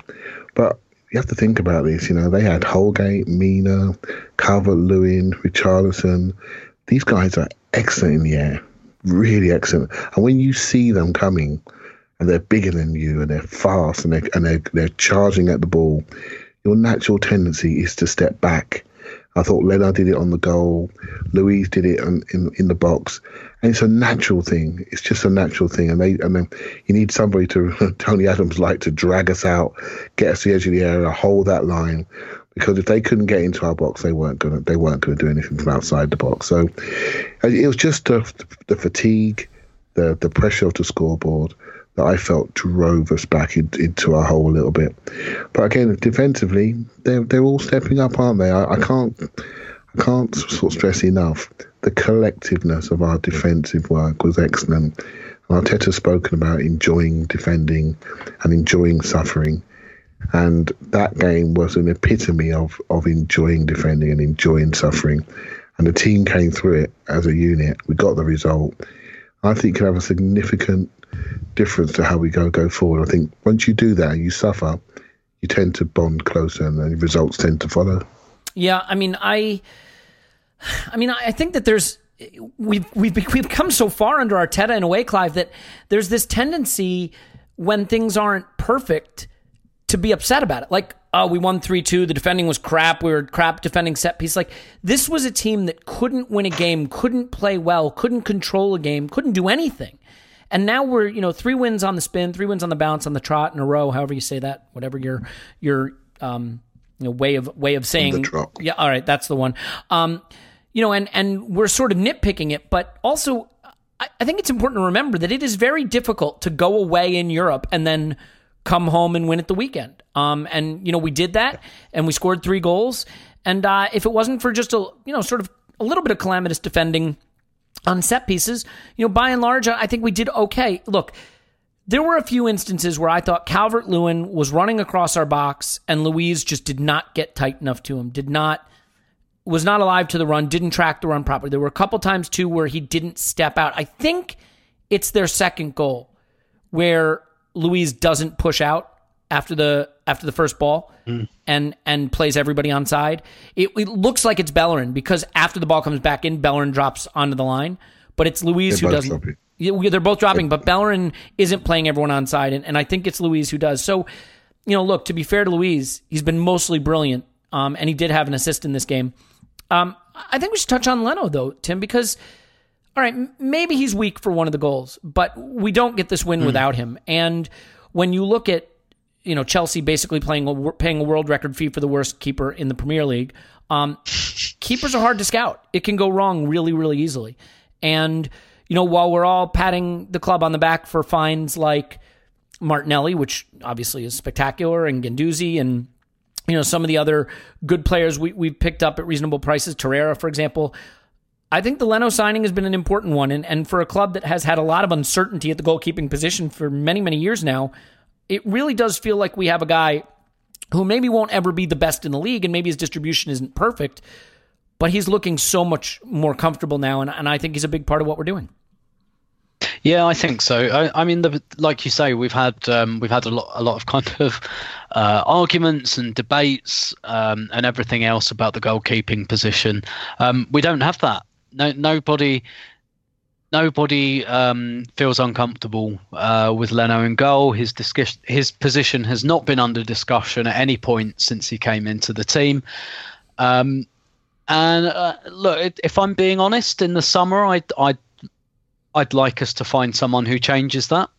S5: But you have to think about this. You know, they had Holgate, Mina, Calvert Lewin, Richarlison. These guys are excellent in the air, really excellent. And when you see them coming, and they're bigger than you, and they're fast, and they're and they're, they're charging at the ball, your natural tendency is to step back. I thought Leno did it on the goal. Luiz did it in, in, in the box, and it's a natural thing. It's just a natural thing, and they and then you need somebody to Tony Adams like to drag us out, get us to the edge of the area, hold that line, because if they couldn't get into our box, they weren't gonna they weren't gonna do anything from outside the box. So it was just the, the fatigue, the the pressure of the scoreboard that I felt drove us back in, into our hole a little bit. But again, defensively, they're they're all stepping up, aren't they? I, I can't I can't sort of stress enough the collectiveness of our defensive work was excellent. Arteta's spoken about enjoying defending and enjoying suffering. And that game was an epitome of, of enjoying defending and enjoying suffering. And the team came through it as a unit. We got the result. I think can have a significant difference to how we go go forward. I think once you do that, you suffer, you tend to bond closer, and the results tend to follow.
S3: Yeah, I mean, I, I mean, I think that there's we've we've we've come so far under Arteta in a way, Clive, that there's this tendency when things aren't perfect to be upset about it. Like, oh, we won 3 2. The defending was crap. We were crap defending set piece. Like, this was a team that couldn't win a game, couldn't play well, couldn't control a game, couldn't do anything. And now we're, you know, three wins on the spin, three wins on the bounce, on the trot in a row, however you say that, whatever your your um you know way of way of saying Yeah, all right, that's the one. Um, you know, and and we're sort of nitpicking it, but also I, I think it's important to remember that it is very difficult to go away in Europe and then come home and win at the weekend. Um, and you know, we did that, and we scored three goals. And uh, if it wasn't for just a you know sort of a little bit of calamitous defending on set pieces, you know, by and large, I think we did okay. Look, there were a few instances where I thought Calvert Lewin was running across our box and Luiz just did not get tight enough to him, did not, was not alive to the run, didn't track the run properly. There were a couple times too where he didn't step out. I think it's their second goal where Luiz doesn't push out after the after the first ball mm. and and plays everybody on side. It, it, looks like it's Bellerin because after the ball comes back in, Bellerin drops onto the line, but it's Luiz they're who doesn't. Dropping. They're both dropping, but Bellerin isn't playing everyone on side, and, and I think it's Luiz who does. So, you know, look to be fair to Luiz, he's been mostly brilliant, um, and he did have an assist in this game. Um, I think we should touch on Leno though, Tim, because all right, maybe he's weak for one of the goals, but we don't get this win mm. without him. And when you look at you know Chelsea basically playing a, paying a world record fee for the worst keeper in the Premier League. Um, keepers are hard to scout. It can go wrong really, really easily. And you know, while we're all patting the club on the back for finds like Martinelli, which obviously is spectacular, and Guendouzi, and you know some of the other good players we we've picked up at reasonable prices, Torreira, for example. I think the Leno signing has been an important one, and, and for a club that has had a lot of uncertainty at the goalkeeping position for many, many years now, it really does feel like we have a guy who maybe won't ever be the best in the league and maybe his distribution isn't perfect, but he's looking so much more comfortable now. And, and I think he's a big part of what we're doing.
S4: Yeah, I think so. I, I mean, the, like you say, we've had um, we've had a lot a lot of kind of uh, arguments and debates um, and everything else about the goalkeeping position. Um, we don't have that. No, nobody nobody um, feels uncomfortable uh, with Leno in goal. His discuss- his position has not been under discussion at any point since he came into the team. Um, and uh, look, if I'm being honest, in the summer, I I I'd like us to find someone who changes that.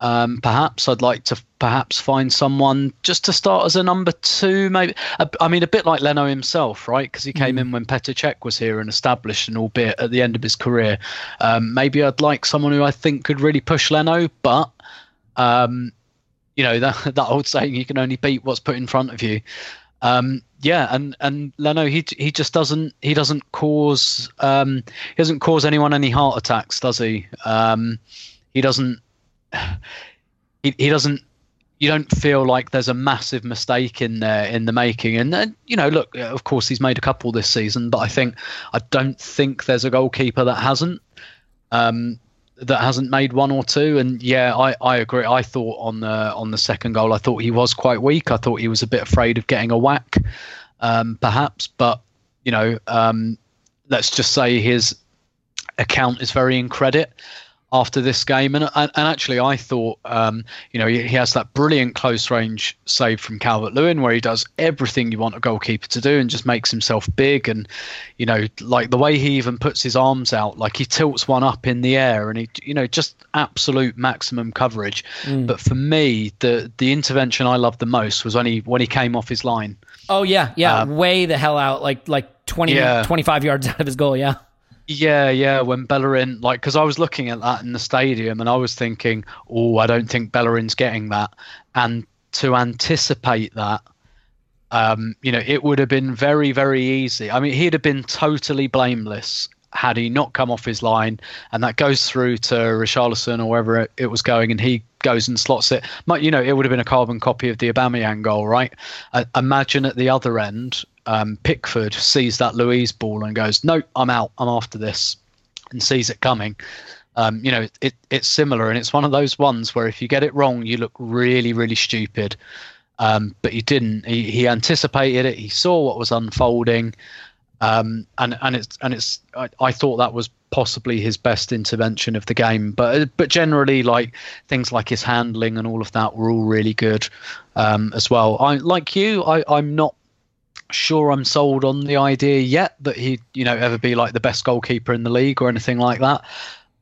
S4: Um, perhaps I'd like to perhaps find someone just to start as a number two, maybe. I mean, a bit like Leno himself, right? Because he came mm. in when Petr Cech was here and established, and albeit at the end of his career. Um, maybe I'd like someone who I think could really push Leno, but um, you know that that old saying, you can only beat what's put in front of you. Um, yeah, and and Leno, he he just doesn't he doesn't cause um, he doesn't cause anyone any heart attacks, does he? Um, he doesn't he, he doesn't you don't feel like there's a massive mistake in there in the making. And then, you know, look, of course, he's made a couple this season, but I think I don't think there's a goalkeeper that hasn't. Um, that hasn't made one or two. And yeah, I, I agree. I thought on the on the second goal, I thought he was quite weak. I thought he was a bit afraid of getting a whack, um, perhaps. But you know, um, let's just say his account is very in credit after this game. And and, and actually, I thought, um, you know, he, he, has that brilliant close range save from Calvert Lewin where he does everything you want a goalkeeper to do and just makes himself big. And you know, like the way he even puts his arms out, like he tilts one up in the air, and he, you know, just absolute maximum coverage. Mm. But for me, the the intervention I loved the most was when he when he came off his line.
S3: Oh yeah, yeah, um, way the hell out, like like 20, yeah. 25 yards out of his goal. Yeah.
S4: Yeah, yeah. When Bellerin, like, because I was looking at that in the stadium and I was thinking, oh, I don't think Bellerin's getting that. And to anticipate that, um, you know, it would have been very, very easy. I mean, he'd have been totally blameless had he not come off his line, and that goes through to Richarlison or wherever it, was going, and he goes and slots it. But You know, it would have been a carbon copy of the Aubameyang goal, right? Uh, imagine at the other end, um, Pickford sees that Luiz ball and goes, "No, I'm out. I'm after this," and sees it coming. Um, you know, it, it's similar, and it's one of those ones where if you get it wrong, you look really, really stupid. Um, but he didn't. He, he anticipated it. He saw what was unfolding, um, and and it's and it's. I, I, thought that was possibly his best intervention of the game. But but generally, like things like his handling and all of that were all really good um, as well. I like you. I, I'm not sure I'm sold on the idea yet that he'd you know ever be like the best goalkeeper in the league or anything like that.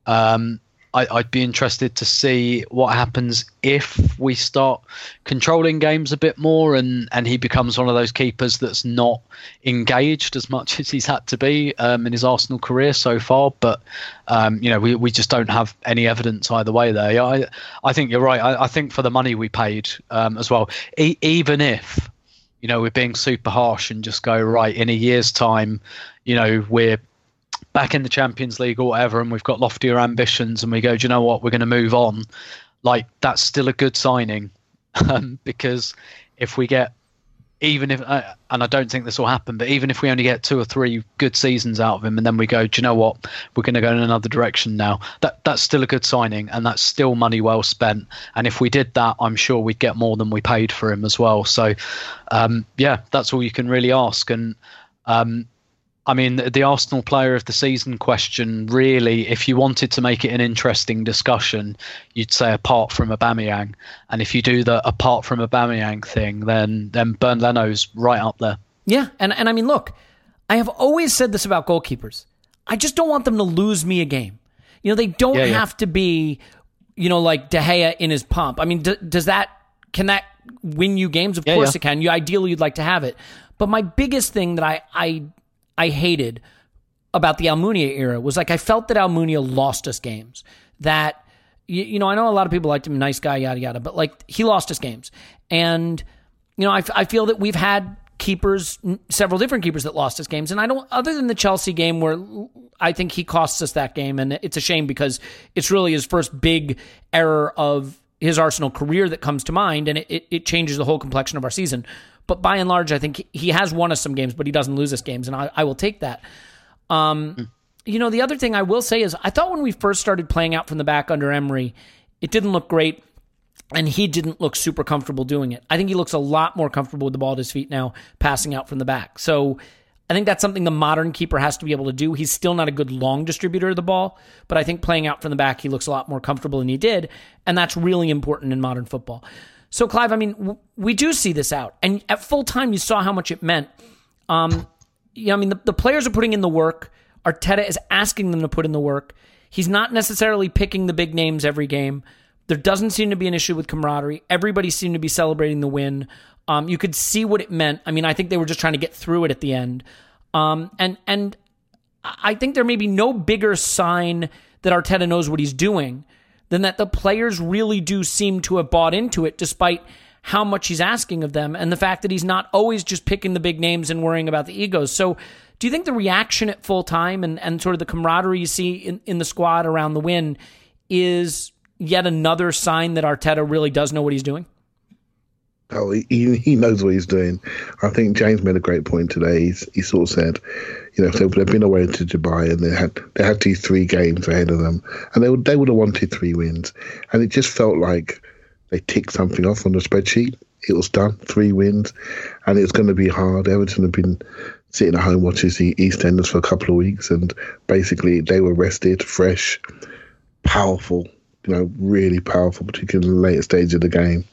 S4: Um, I, would be interested to see what happens if we start controlling games a bit more and, and he becomes one of those keepers that's not engaged as much as he's had to be um, in his Arsenal career so far. But, um, you know, we, we just don't have any evidence either way there. I, I think you're right. I, I think for the money we paid um, as well, e- even if you know, we're being super harsh and just go right in a year's time, you know, we're back in the Champions League or whatever, and we've got loftier ambitions, and we go, do you know what, we're going to move on. Like that's still a good signing, um, because if we get even if, uh, and I don't think this will happen, but even if we only get two or three good seasons out of him, and then we go, do you know what, we're going to go in another direction now. That that's still a good signing, and that's still money well spent. And if we did that, I'm sure we'd get more than we paid for him as well. So, um, yeah, that's all you can really ask. And um, I mean, the Arsenal player of the season question, really, if you wanted to make it an interesting discussion, you'd say apart from Aubameyang. And if you do the apart from Aubameyang thing, then then Bernd Leno's right up there.
S3: Yeah, and, and I mean, look, I have always said this about goalkeepers. I just don't want them to lose me a game. You know, they don't yeah, have to be, you know, like De Gea in his pomp. I mean, d- does that, can that win you games? Of yeah, course it can. You Ideally, you'd like to have it. But my biggest thing that I, I I hated about the Almunia era was like I felt that Almunia lost us games. That you, you, know, I know a lot of people liked him, nice guy, yada yada, but like he lost us games, and you know, I, I feel that we've had keepers, several different keepers that lost us games, and I don't, other than the Chelsea game where I think he costs us that game, and it's a shame because it's really his first big error of his Arsenal career that comes to mind, and it, it, it changes the whole complexion of our season. But by and large, I think he has won us some games, but he doesn't lose us games, and I, I will take that. Um, mm. You know, the other thing I will say is I thought when we first started playing out from the back under Emery, it didn't look great and he didn't look super comfortable doing it. I think he looks a lot more comfortable with the ball at his feet now, passing out from the back. So I think that's something the modern keeper has to be able to do. He's still not a good long distributor of the ball, but I think playing out from the back, he looks a lot more comfortable than he did, and that's really important in modern football. So, Clive, I mean, w- we do see this out, and at full time, you saw how much it meant. Um, you know, I mean, the, the players are putting in the work. Arteta is asking them to put in the work. He's not necessarily picking the big names every game. There doesn't seem to be an issue with camaraderie. Everybody seemed to be celebrating the win. Um, you could see what it meant. I mean, I think they were just trying to get through it at the end. Um, and and I think there may be no bigger sign that Arteta knows what he's doing than that the players really do seem to have bought into it, despite how much he's asking of them, and the fact that he's not always just picking the big names and worrying about the egos. So, do you think the reaction at full time and, and sort of the camaraderie you see in, in the squad around the win is yet another sign that Arteta really does know what he's doing?
S5: Oh, he, he knows what he's doing. I think James made a great point today. He's, he sort of said, you know, if they've been away to Dubai and they had they had these three games ahead of them, and they would they would have wanted three wins, and it just felt like they ticked something off on the spreadsheet. It was done, three wins, and it's going to be hard. Everton have been sitting at home watching the EastEnders for a couple of weeks, and basically they were rested, fresh, powerful, you know, really powerful, particularly in the later stage of the game.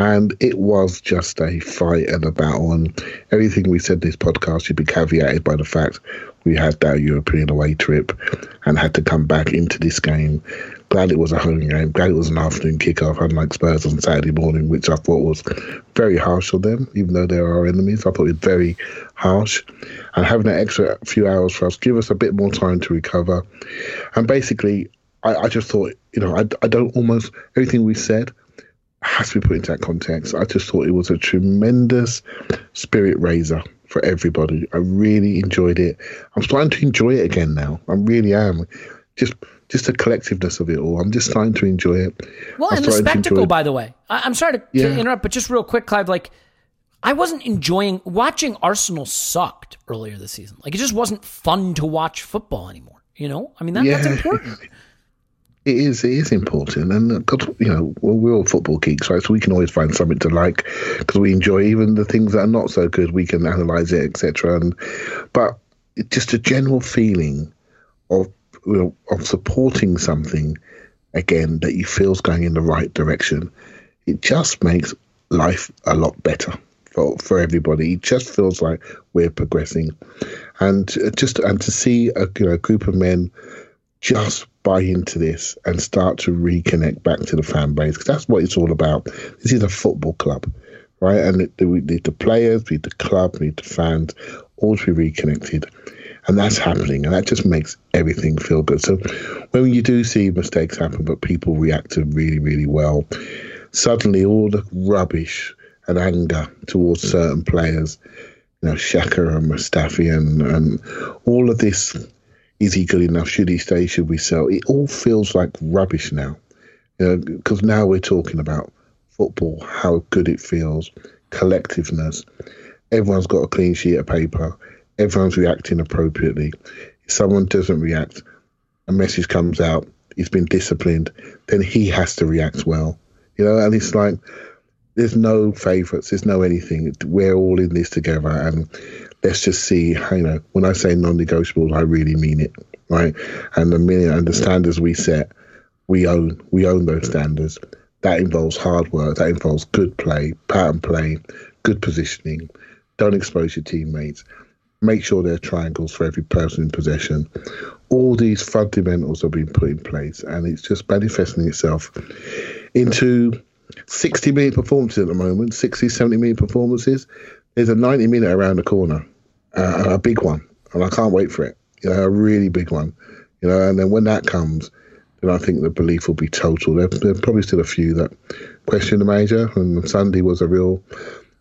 S5: And it was just a fight and a battle. And everything we said in this podcast should be caveated by the fact we had that European away trip and had to come back into this game. Glad it was a home game. Glad it was an afternoon kickoff, unlike Spurs on Saturday morning, which I thought was very harsh on them, even though they're our enemies. I thought it was very harsh. And having an extra few hours for us, give us a bit more time to recover. And basically, I, I just thought, you know, I, I don't almost, everything we said, has to be put into that context. I just thought it was a tremendous spirit raiser for everybody. I really enjoyed it. I'm starting to enjoy it again now. I really am. Just just the collectiveness of it all. I'm just starting to enjoy it.
S3: Well,
S5: I'm
S3: and the spectacle, by the way. I, am sorry to, yeah. to interrupt, but just real quick, Clive. Like, I wasn't enjoying watching Arsenal sucked earlier this season. Like, it just wasn't fun to watch football anymore. You know, I mean that, yeah. that's important.
S5: It is. It is important, and because uh, you know we're all football geeks, right? So we can always find something to like because we enjoy even the things that are not so good. We can analyze it, etc. And but just a general feeling of you know, of supporting something again that you feel is going in the right direction. It just makes life a lot better for for everybody. It just feels like we're progressing, and just and to see a you know, group of men just buy into this and start to reconnect back to the fan base because that's what it's all about. This is a football club, right? And we need the players, we need the club, we need the fans, all to be reconnected. And that's happening, and that just makes everything feel good. So when you do see mistakes happen, but people react to really, really well, suddenly all the rubbish and anger towards certain players, you know, Xhaka and Mustafi and, and all of this is he good enough? Should he stay? Should we sell? It all feels like rubbish now. Because you know, now we're talking about football, how good it feels, collectiveness. Everyone's got a clean sheet of paper. Everyone's reacting appropriately. If someone doesn't react, a message comes out, he's been disciplined, then he has to react well. You know, and it's like there's no favourites, there's no anything. We're all in this together, and let's just see. You know, when I say non-negotiables, I really mean it, right? And the minute and the standards we set, we own. We own those standards. That involves hard work. That involves good play, pattern play, good positioning. Don't expose your teammates. Make sure there are triangles for every person in possession. All these fundamentals have been put in place, and it's just manifesting itself into 60 minute performances at the moment, 60, 70 minute performances. There's a 90 minute around the corner uh, a big one, and I can't wait for it. You know, a really big one. You know, and then when that comes, then I think the belief will be total. There, there are probably still a few that question the major, and Sunday was a real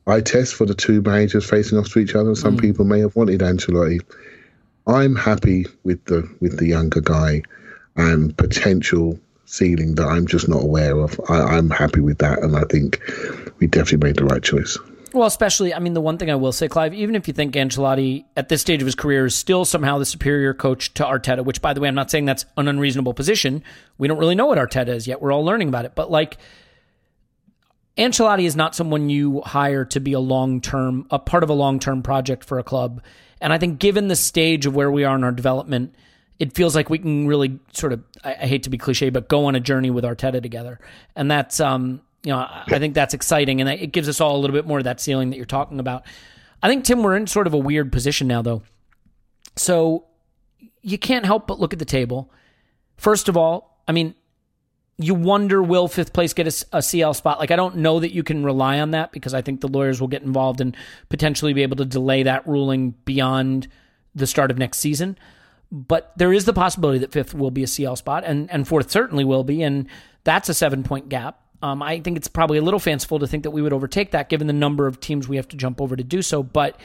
S5: eye test for the two majors facing off to each other. Some mm. people may have wanted Ancelotti. I'm happy with the with the younger guy and potential ceiling that I'm just not aware of. I, I'm happy with that, and I think we definitely made the right choice.
S3: Well, especially, I mean, the one thing I will say, Clive, even if you think Ancelotti at this stage of his career is still somehow the superior coach to Arteta, which, by the way, I'm not saying that's an unreasonable position. We don't really know what Arteta is yet. We're all learning about it. But like, Ancelotti is not someone you hire to be a long term, a part of a long term project for a club. And I think given the stage of where we are in our development, it feels like we can really sort of, I, I hate to be cliche, but go on a journey with Arteta together. And that's, um, you know, I think that's exciting, and it gives us all a little bit more of that ceiling that you're talking about. I think Tim, we're in sort of a weird position now, though. So you can't help but look at the table. First of all, I mean, you wonder will fifth place get a, a, CL spot? Like, I don't know that you can rely on that because I think the lawyers will get involved and potentially be able to delay that ruling beyond the start of next season. But there is the possibility that fifth will be a CL spot, and and fourth certainly will be, and that's a seven point gap. Um, I think it's probably a little fanciful to think that we would overtake that given the number of teams we have to jump over to do so. But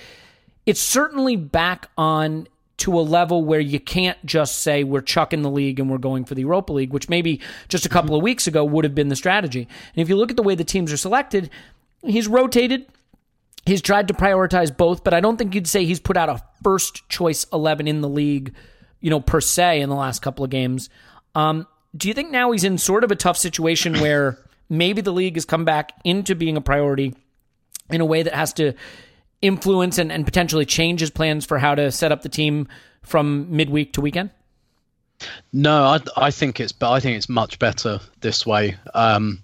S3: it's certainly back on to a level where you can't just say we're chucking the league and we're going for the Europa League, which maybe just a couple of weeks ago would have been the strategy. And if you look at the way the teams are selected, he's rotated. He's tried to prioritize both, but I don't think you'd say he's put out a first choice 11 in the league, you know, per se in the last couple of games. Um, do you think now he's in sort of a tough situation where maybe the league has come back into being a priority in a way that has to influence and, and potentially change his plans for how to set up the team from midweek to weekend?
S4: No, I, I think it's but I think it's much better this way. Um,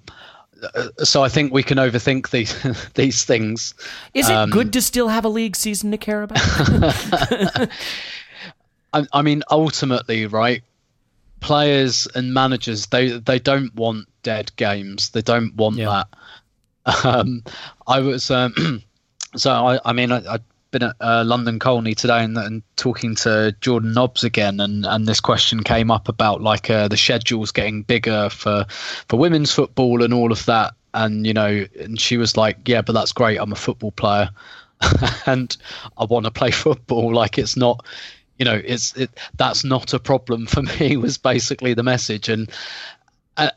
S4: so I think we can overthink these these things.
S3: Is it um, good to still have a league season to care about?
S4: I, I mean, ultimately, right? Players and managers they they don't want dead games. They don't want yeah. that. Um, I was um, so I, I mean I, have been at uh, London Colney today and, and, talking to Jordan Nobbs again, and, and this question came up about like uh, the schedules getting bigger for for women's football and all of that. And you know, and she was like, "Yeah, but that's great. I'm a football player, and I want to play football. Like it's not." You know, it's it. That's not a problem for me. Was basically the message, and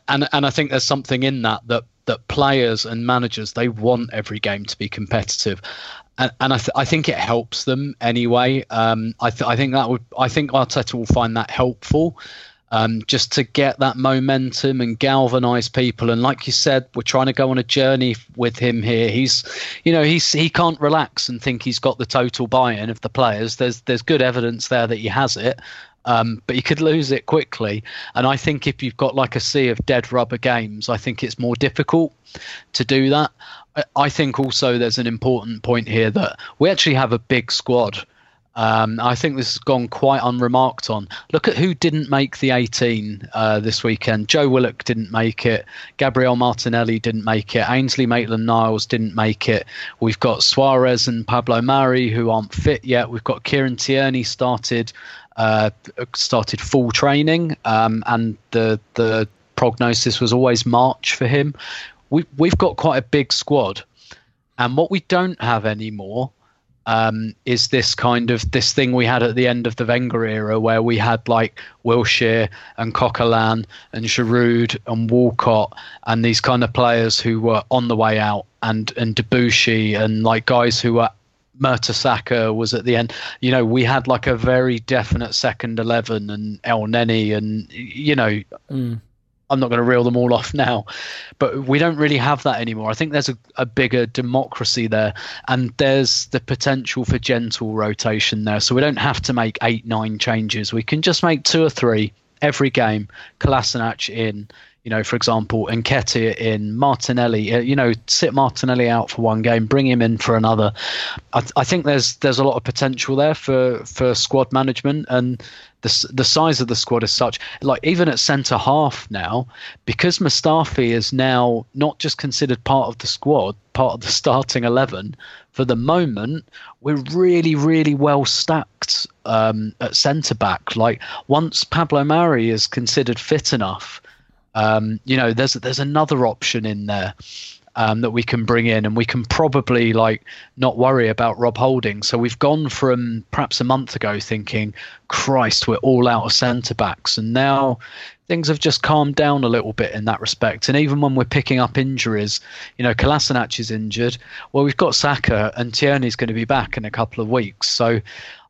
S4: and and I think there's something in that that that players and managers they want every game to be competitive, and, and I, th- I think it helps them anyway. Um, I th- I think that would I think Arteta will find that helpful. Um, just to get that momentum and galvanize people. And like you said, we're trying to go on a journey with him here. He's, you know, he's he can't relax and think he's got the total buy-in of the players. There's there's good evidence there that he has it, um, but you could lose it quickly. And I think if you've got like a sea of dead rubber games, I think it's more difficult to do that. I, I think also there's an important point here that we actually have a big squad. Um, I think this has gone quite unremarked on. Look at who didn't make the 18 uh, this weekend. Joe Willock didn't make it. Gabriel Martinelli didn't make it. Ainsley Maitland Niles didn't make it. We've got Suarez and Pablo Mari who aren't fit yet. We've got Kieran Tierney started uh, started full training, um, and the the prognosis was always March for him. We we've got quite a big squad, and what we don't have anymore um, is this kind of this thing we had at the end of the Wenger era, where we had like Wilshere and Coquelin and Giroud and Walcott and these kind of players who were on the way out, and and Debuchy and like guys who were Mertesacker was at the end. You know, we had like a very definite second eleven and Elneny and you know. Mm. I'm not going to reel them all off now, but we don't really have that anymore. I think there's a, a bigger democracy there, and there's the potential for gentle rotation there. So we don't have to make eight, nine changes. We can just make two or three every game. Kolasinac in, you know, for example, Nketiah in, Martinelli, uh, you know, sit Martinelli out for one game, bring him in for another. I, I, think there's there's a lot of potential there for, for squad management and the the size of the squad is such. Like even at centre half now, because Mustafi is now not just considered part of the squad, part of the starting eleven. For the moment, we're really really well stacked um, at centre back. Like once Pablo Mari is considered fit enough um, you know, there's there's another option in there um, that we can bring in, and we can probably like not worry about Rob Holding. So we've gone from perhaps a month ago thinking, Christ, we're all out of centre backs, and now things have just calmed down a little bit in that respect. And even when we're picking up injuries, you know, Kolasinac is injured. Well, we've got Saka and Tierney's going to be back in a couple of weeks. So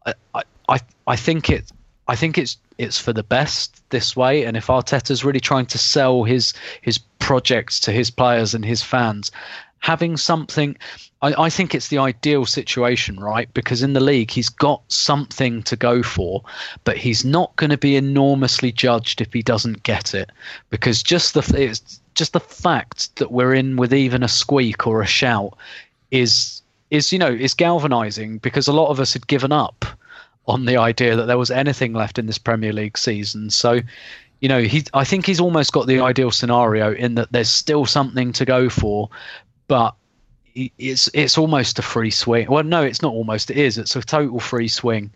S4: I, I, I think it, I think it's it's for the best this way. And if Arteta's really trying to sell his his projects to his players and his fans, having something I, I, think it's the ideal situation, right? Because in the league he's got something to go for, but he's not going to be enormously judged if he doesn't get it. Because just the it's just the fact that we're in with even a squeak or a shout is is you know is galvanizing because a lot of us had given up on the idea that there was anything left in this Premier League season. So, you know, he I think he's almost got the ideal scenario in that there's still something to go for, but it's it's almost a free swing. Well, no, it's not almost. It is. It's a total free swing.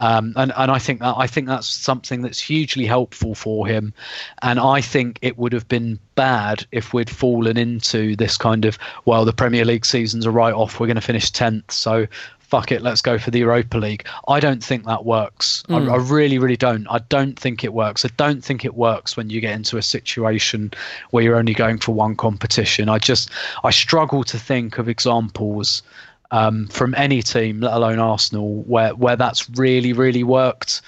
S4: Um, and and I think that I think that's something that's hugely helpful for him, and I think it would have been bad if we'd fallen into this kind of well the Premier League season's a write off we're going to finish tenth so fuck it, let's go for the Europa League. I don't think that works. Mm. I, I, really, really don't. I don't think it works. I don't think it works when you get into a situation where you're only going for one competition. I just, I struggle to think of examples um, from any team, let alone Arsenal, where where that's really, really worked.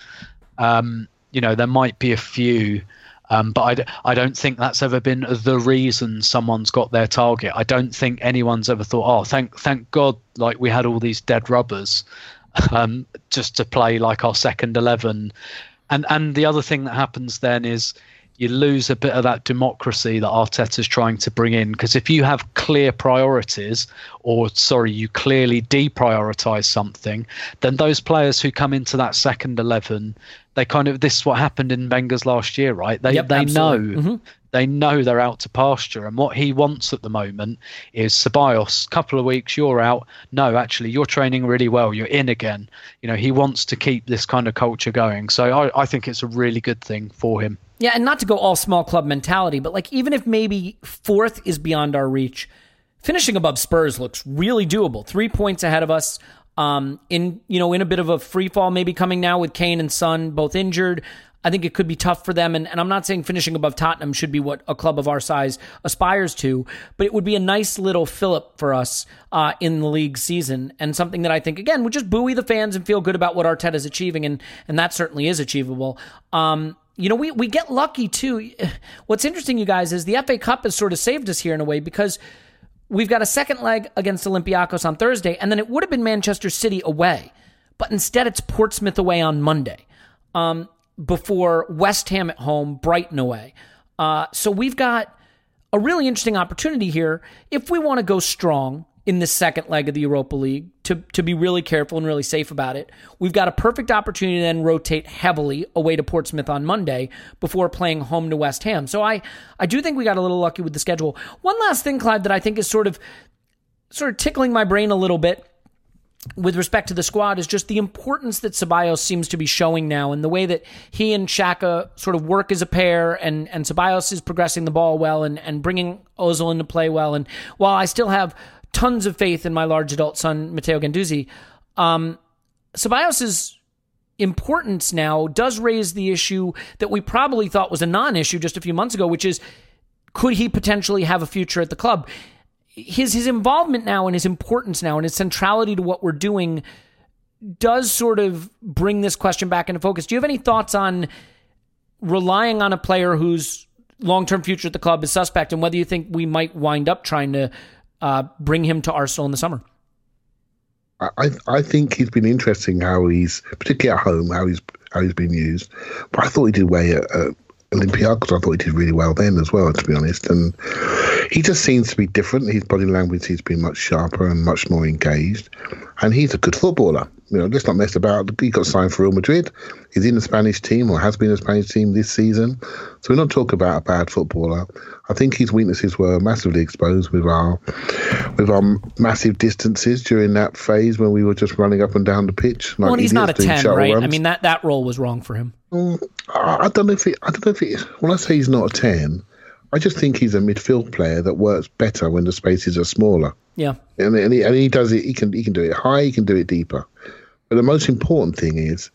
S4: Um, you know, there might be a few um, but I, I don't think that's ever been the reason someone's got their target. I don't think anyone's ever thought, oh, thank thank God, like we had all these dead rubbers, um, just to play like our second eleven. And and the other thing that happens then is you lose a bit of that democracy that Arteta's trying to bring in. Because if you have clear priorities, or sorry, you clearly deprioritize something, then those players who come into that second eleven they kind of this is what happened in Wenger's last year, right? They yep, they absolutely. know mm-hmm. They know they're out to pasture, and what he wants at the moment is Ceballos. Couple of weeks, you're out. No, actually, you're training really well. You're in again. You know, he wants to keep this kind of culture going. So I, I think it's a really good thing for him.
S3: Yeah, and not to go all small club mentality, but like even if maybe fourth is beyond our reach, finishing above Spurs looks really doable. Three points ahead of us um, in you know in a bit of a free fall maybe coming now with Kane and Son both injured. I think it could be tough for them, and, and I'm not saying finishing above Tottenham should be what a club of our size aspires to, but it would be a nice little fillip for us uh, in the league season, and something that I think again would just buoy the fans and feel good about what Arteta is achieving, and and that certainly is achievable. Um, you know, we we get lucky too. What's interesting, you guys, is the FA Cup has sort of saved us here in a way because We've got a second leg against Olympiacos on Thursday, and then it would have been Manchester City away, but instead it's Portsmouth away on Monday. Um, before West Ham at home, Brighton away. Uh, so we've got a really interesting opportunity here if we want to go strong in the second leg of the Europa League to, to be really careful and really safe about it. We've got a perfect opportunity to then rotate heavily away to Portsmouth on Monday before playing home to West Ham. So I, I do think we got a little lucky with the schedule. One last thing, Clive, that I think is sort of sort of tickling my brain a little bit with respect to the squad is just the importance that Ceballos seems to be showing now and the way that he and Xhaka sort of work as a pair and, and Ceballos is progressing the ball well and, and bringing Ozil into play well. And while I still have tons of faith in my large adult son, Matteo Guendouzi. Um, Ceballos' importance now does raise the issue that we probably thought was a non issue just a few months ago, which is could he potentially have a future at the club? His, his involvement now and his importance now and his centrality to what we're doing does sort of bring this question back into focus. Do you have any thoughts on relying on a player whose long term future at the club is suspect and whether you think we might wind up trying to uh, bring him to Arsenal in the summer?
S5: I I think he's been interesting how he's particularly at home how he's how he's been used. But I thought he did well at, at Olympiacos. I thought he did really well then as well, to be honest. And he just seems to be different. His body language has been much sharper and much more engaged. And he's a good footballer. You know, let's not mess about. He got signed for Real Madrid. He's in the Spanish team or has been the Spanish team this season. So we're not talking about a bad footballer. I think his weaknesses were massively exposed with our with our massive distances during that phase when we were just running up and down the pitch.
S3: Like well, he's not a ten, right? Runs. I mean that that role was wrong for him.
S5: Mm, I don't know if it, I don't know if it. When I say he's not a ten, I just think he's a midfield player that works better when the spaces are smaller.
S3: Yeah,
S5: and, and, he, and he does it. He can he can do it high. He can do it deeper. But the most important thing is,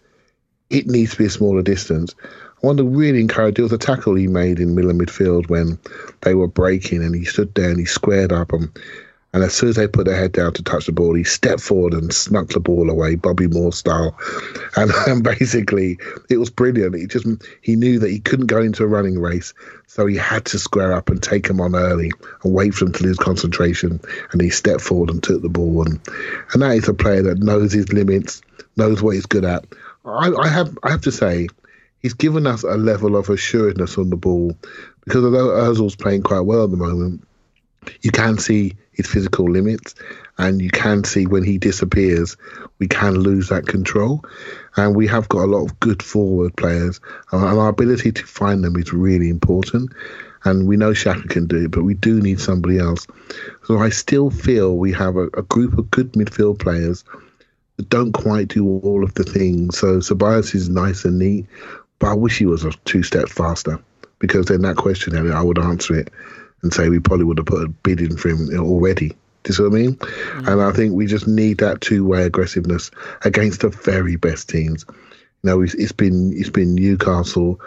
S5: it needs to be a smaller distance. Want to really encourage. There was a tackle he made in middle of midfield when they were breaking, and he stood there and he squared up and. And as soon as they put their head down to touch the ball, he stepped forward and snuck the ball away, Bobby Moore style. And, and basically, it was brilliant. He just he knew that he couldn't go into a running race, so he had to square up and take him on early and wait for him to lose concentration. And he stepped forward and took the ball. And and that is a player that knows his limits, knows what he's good at. I, I have I have to say, he's given us a level of assuredness on the ball. Because although Ozil's playing quite well at the moment, you can see his physical limits and you can see when he disappears we can lose that control. And we have got a lot of good forward players and our ability to find them is really important. And we know Xhaka can do it but we do need somebody else. So I still feel we have a, a group of good midfield players that don't quite do all of the things. So Ceballos is nice and neat but I wish he was a two steps faster because then that question I would answer it and say we probably would have put a bid in for him already. Do you see what I mean? Mm-hmm. And I think we just need that two-way aggressiveness against the very best teams. You know, it's, it's been it's been Newcastle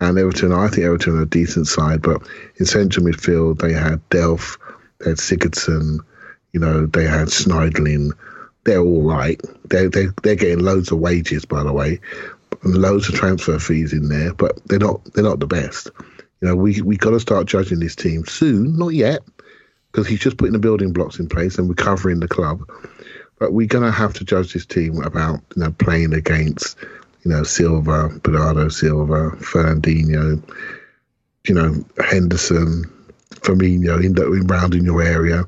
S5: and Everton. I think Everton are a decent side, but in central midfield they had Delph, they had Sigurdsson, you know, they had Schneiderlin. They're all right. They they they're getting loads of wages, by the way, and loads of transfer fees in there, but they're not they're not the best. You know, we we got to start judging this team soon, not yet, because he's just putting the building blocks in place and recovering the club. But we're going to have to judge this team about you know playing against you know Silva, Bernardo Silva, Fernandinho, you know Henderson, Firmino in, the, in round in your area.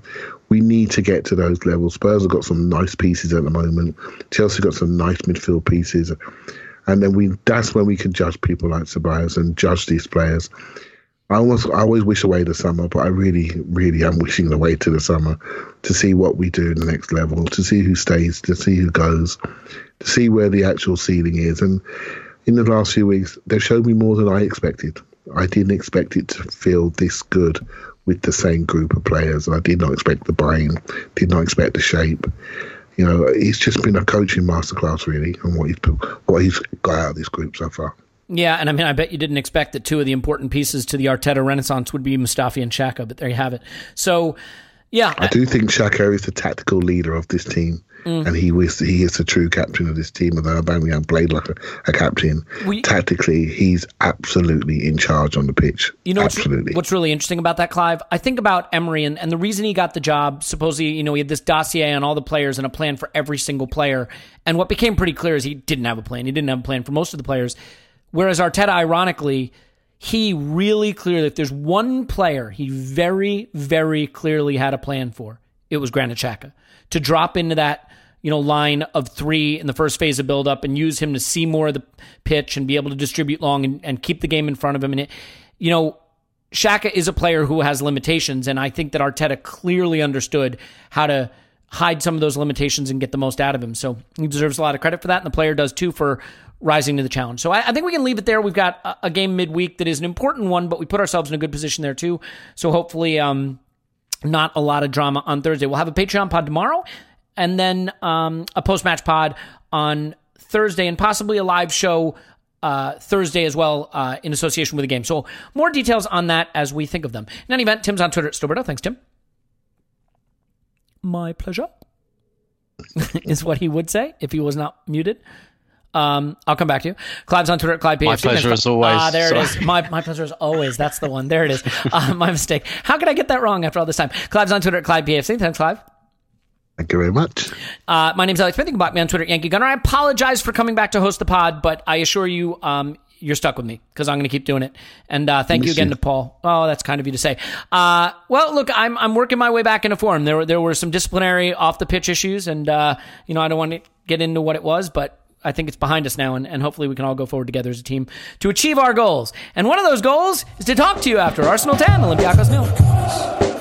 S5: We need to get to those levels. Spurs have got some nice pieces at the moment. Chelsea got some nice midfield pieces and then we that's when we can judge people like Ceballos and judge these players. I almost I always wish away the summer, but I really, really am wishing away to the summer to see what we do in the next level, to see who stays, to see who goes, to see where the actual ceiling is. And in the last few weeks, they've showed me more than I expected. I didn't expect it to feel this good with the same group of players. I did not expect the brain, did not expect the shape you know, he's just been a coaching masterclass really, and what he's what he's got out of this group so far.
S3: Yeah, and I mean, I bet you didn't expect that two of the important pieces to the Arteta Renaissance would be Mustafi and Xhaka, but there you have it. So, yeah,
S5: I, do think Xhaka is the tactical leader of this team. Mm. And he was he is the true captain of this team. Although Aubameyang played like a, a captain, we, tactically he's absolutely in charge on the pitch.
S3: You know,
S5: absolutely.
S3: What's, what's really interesting about that, Clive? I think about Emery and, and the reason he got the job. Supposedly, you know, he had this dossier on all the players and a plan for every single player. And what became pretty clear is he didn't have a plan. He didn't have a plan for most of the players. Whereas Arteta, ironically, he really clearly, if there's one player he very, very clearly had a plan for, it was Granit Xhaka to drop into that you know line of three in the first phase of build up and use him to see more of the pitch and be able to distribute long and, and keep the game in front of him. And it, you know, Xhaka is a player who has limitations, and I think that Arteta clearly understood how to hide some of those limitations and get the most out of him. So he deserves a lot of credit for that, and the player does too for rising to the challenge. So I, I think we can leave it there. We've got a, a, game midweek that is an important one, but we put ourselves in a good position there too. So hopefully, um, not a lot of drama on Thursday. We'll have a Patreon pod tomorrow and then um, a post match pod on Thursday, and possibly a live show uh, Thursday as well uh, in association with the game. So more details on that as we think of them. In any event, Tim's on Twitter at Stillberto. Thanks, Tim. My pleasure is what he would say if he was not muted. Um, I'll come back to you. Clive's on Twitter at Clive
S4: My pleasure as always.
S3: Ah, there Sorry. it is. My, my pleasure as always. That's the one. There it is. Uh, my mistake. How could I get that wrong after all this time? Clive's on Twitter at Clive PFC. Thanks, Clive.
S5: Thank you very much.
S3: Uh, my name's Alex Smith. You can block me on Twitter, Yankee Gunner. I apologize for coming back to host the pod, but I assure you, um, you're stuck with me because I'm going to keep doing it. And uh, thank you again you. to Paul. Oh, that's kind of you to say. Uh, well, look, I'm I'm working my way back into form. There were there were some disciplinary off the pitch issues, and uh, you know I don't want to get into what it was, but I think it's behind us now, and, and hopefully we can all go forward together as a team to achieve our goals. And one of those goals is to talk to you after Arsenal 10, Olympiacos nil.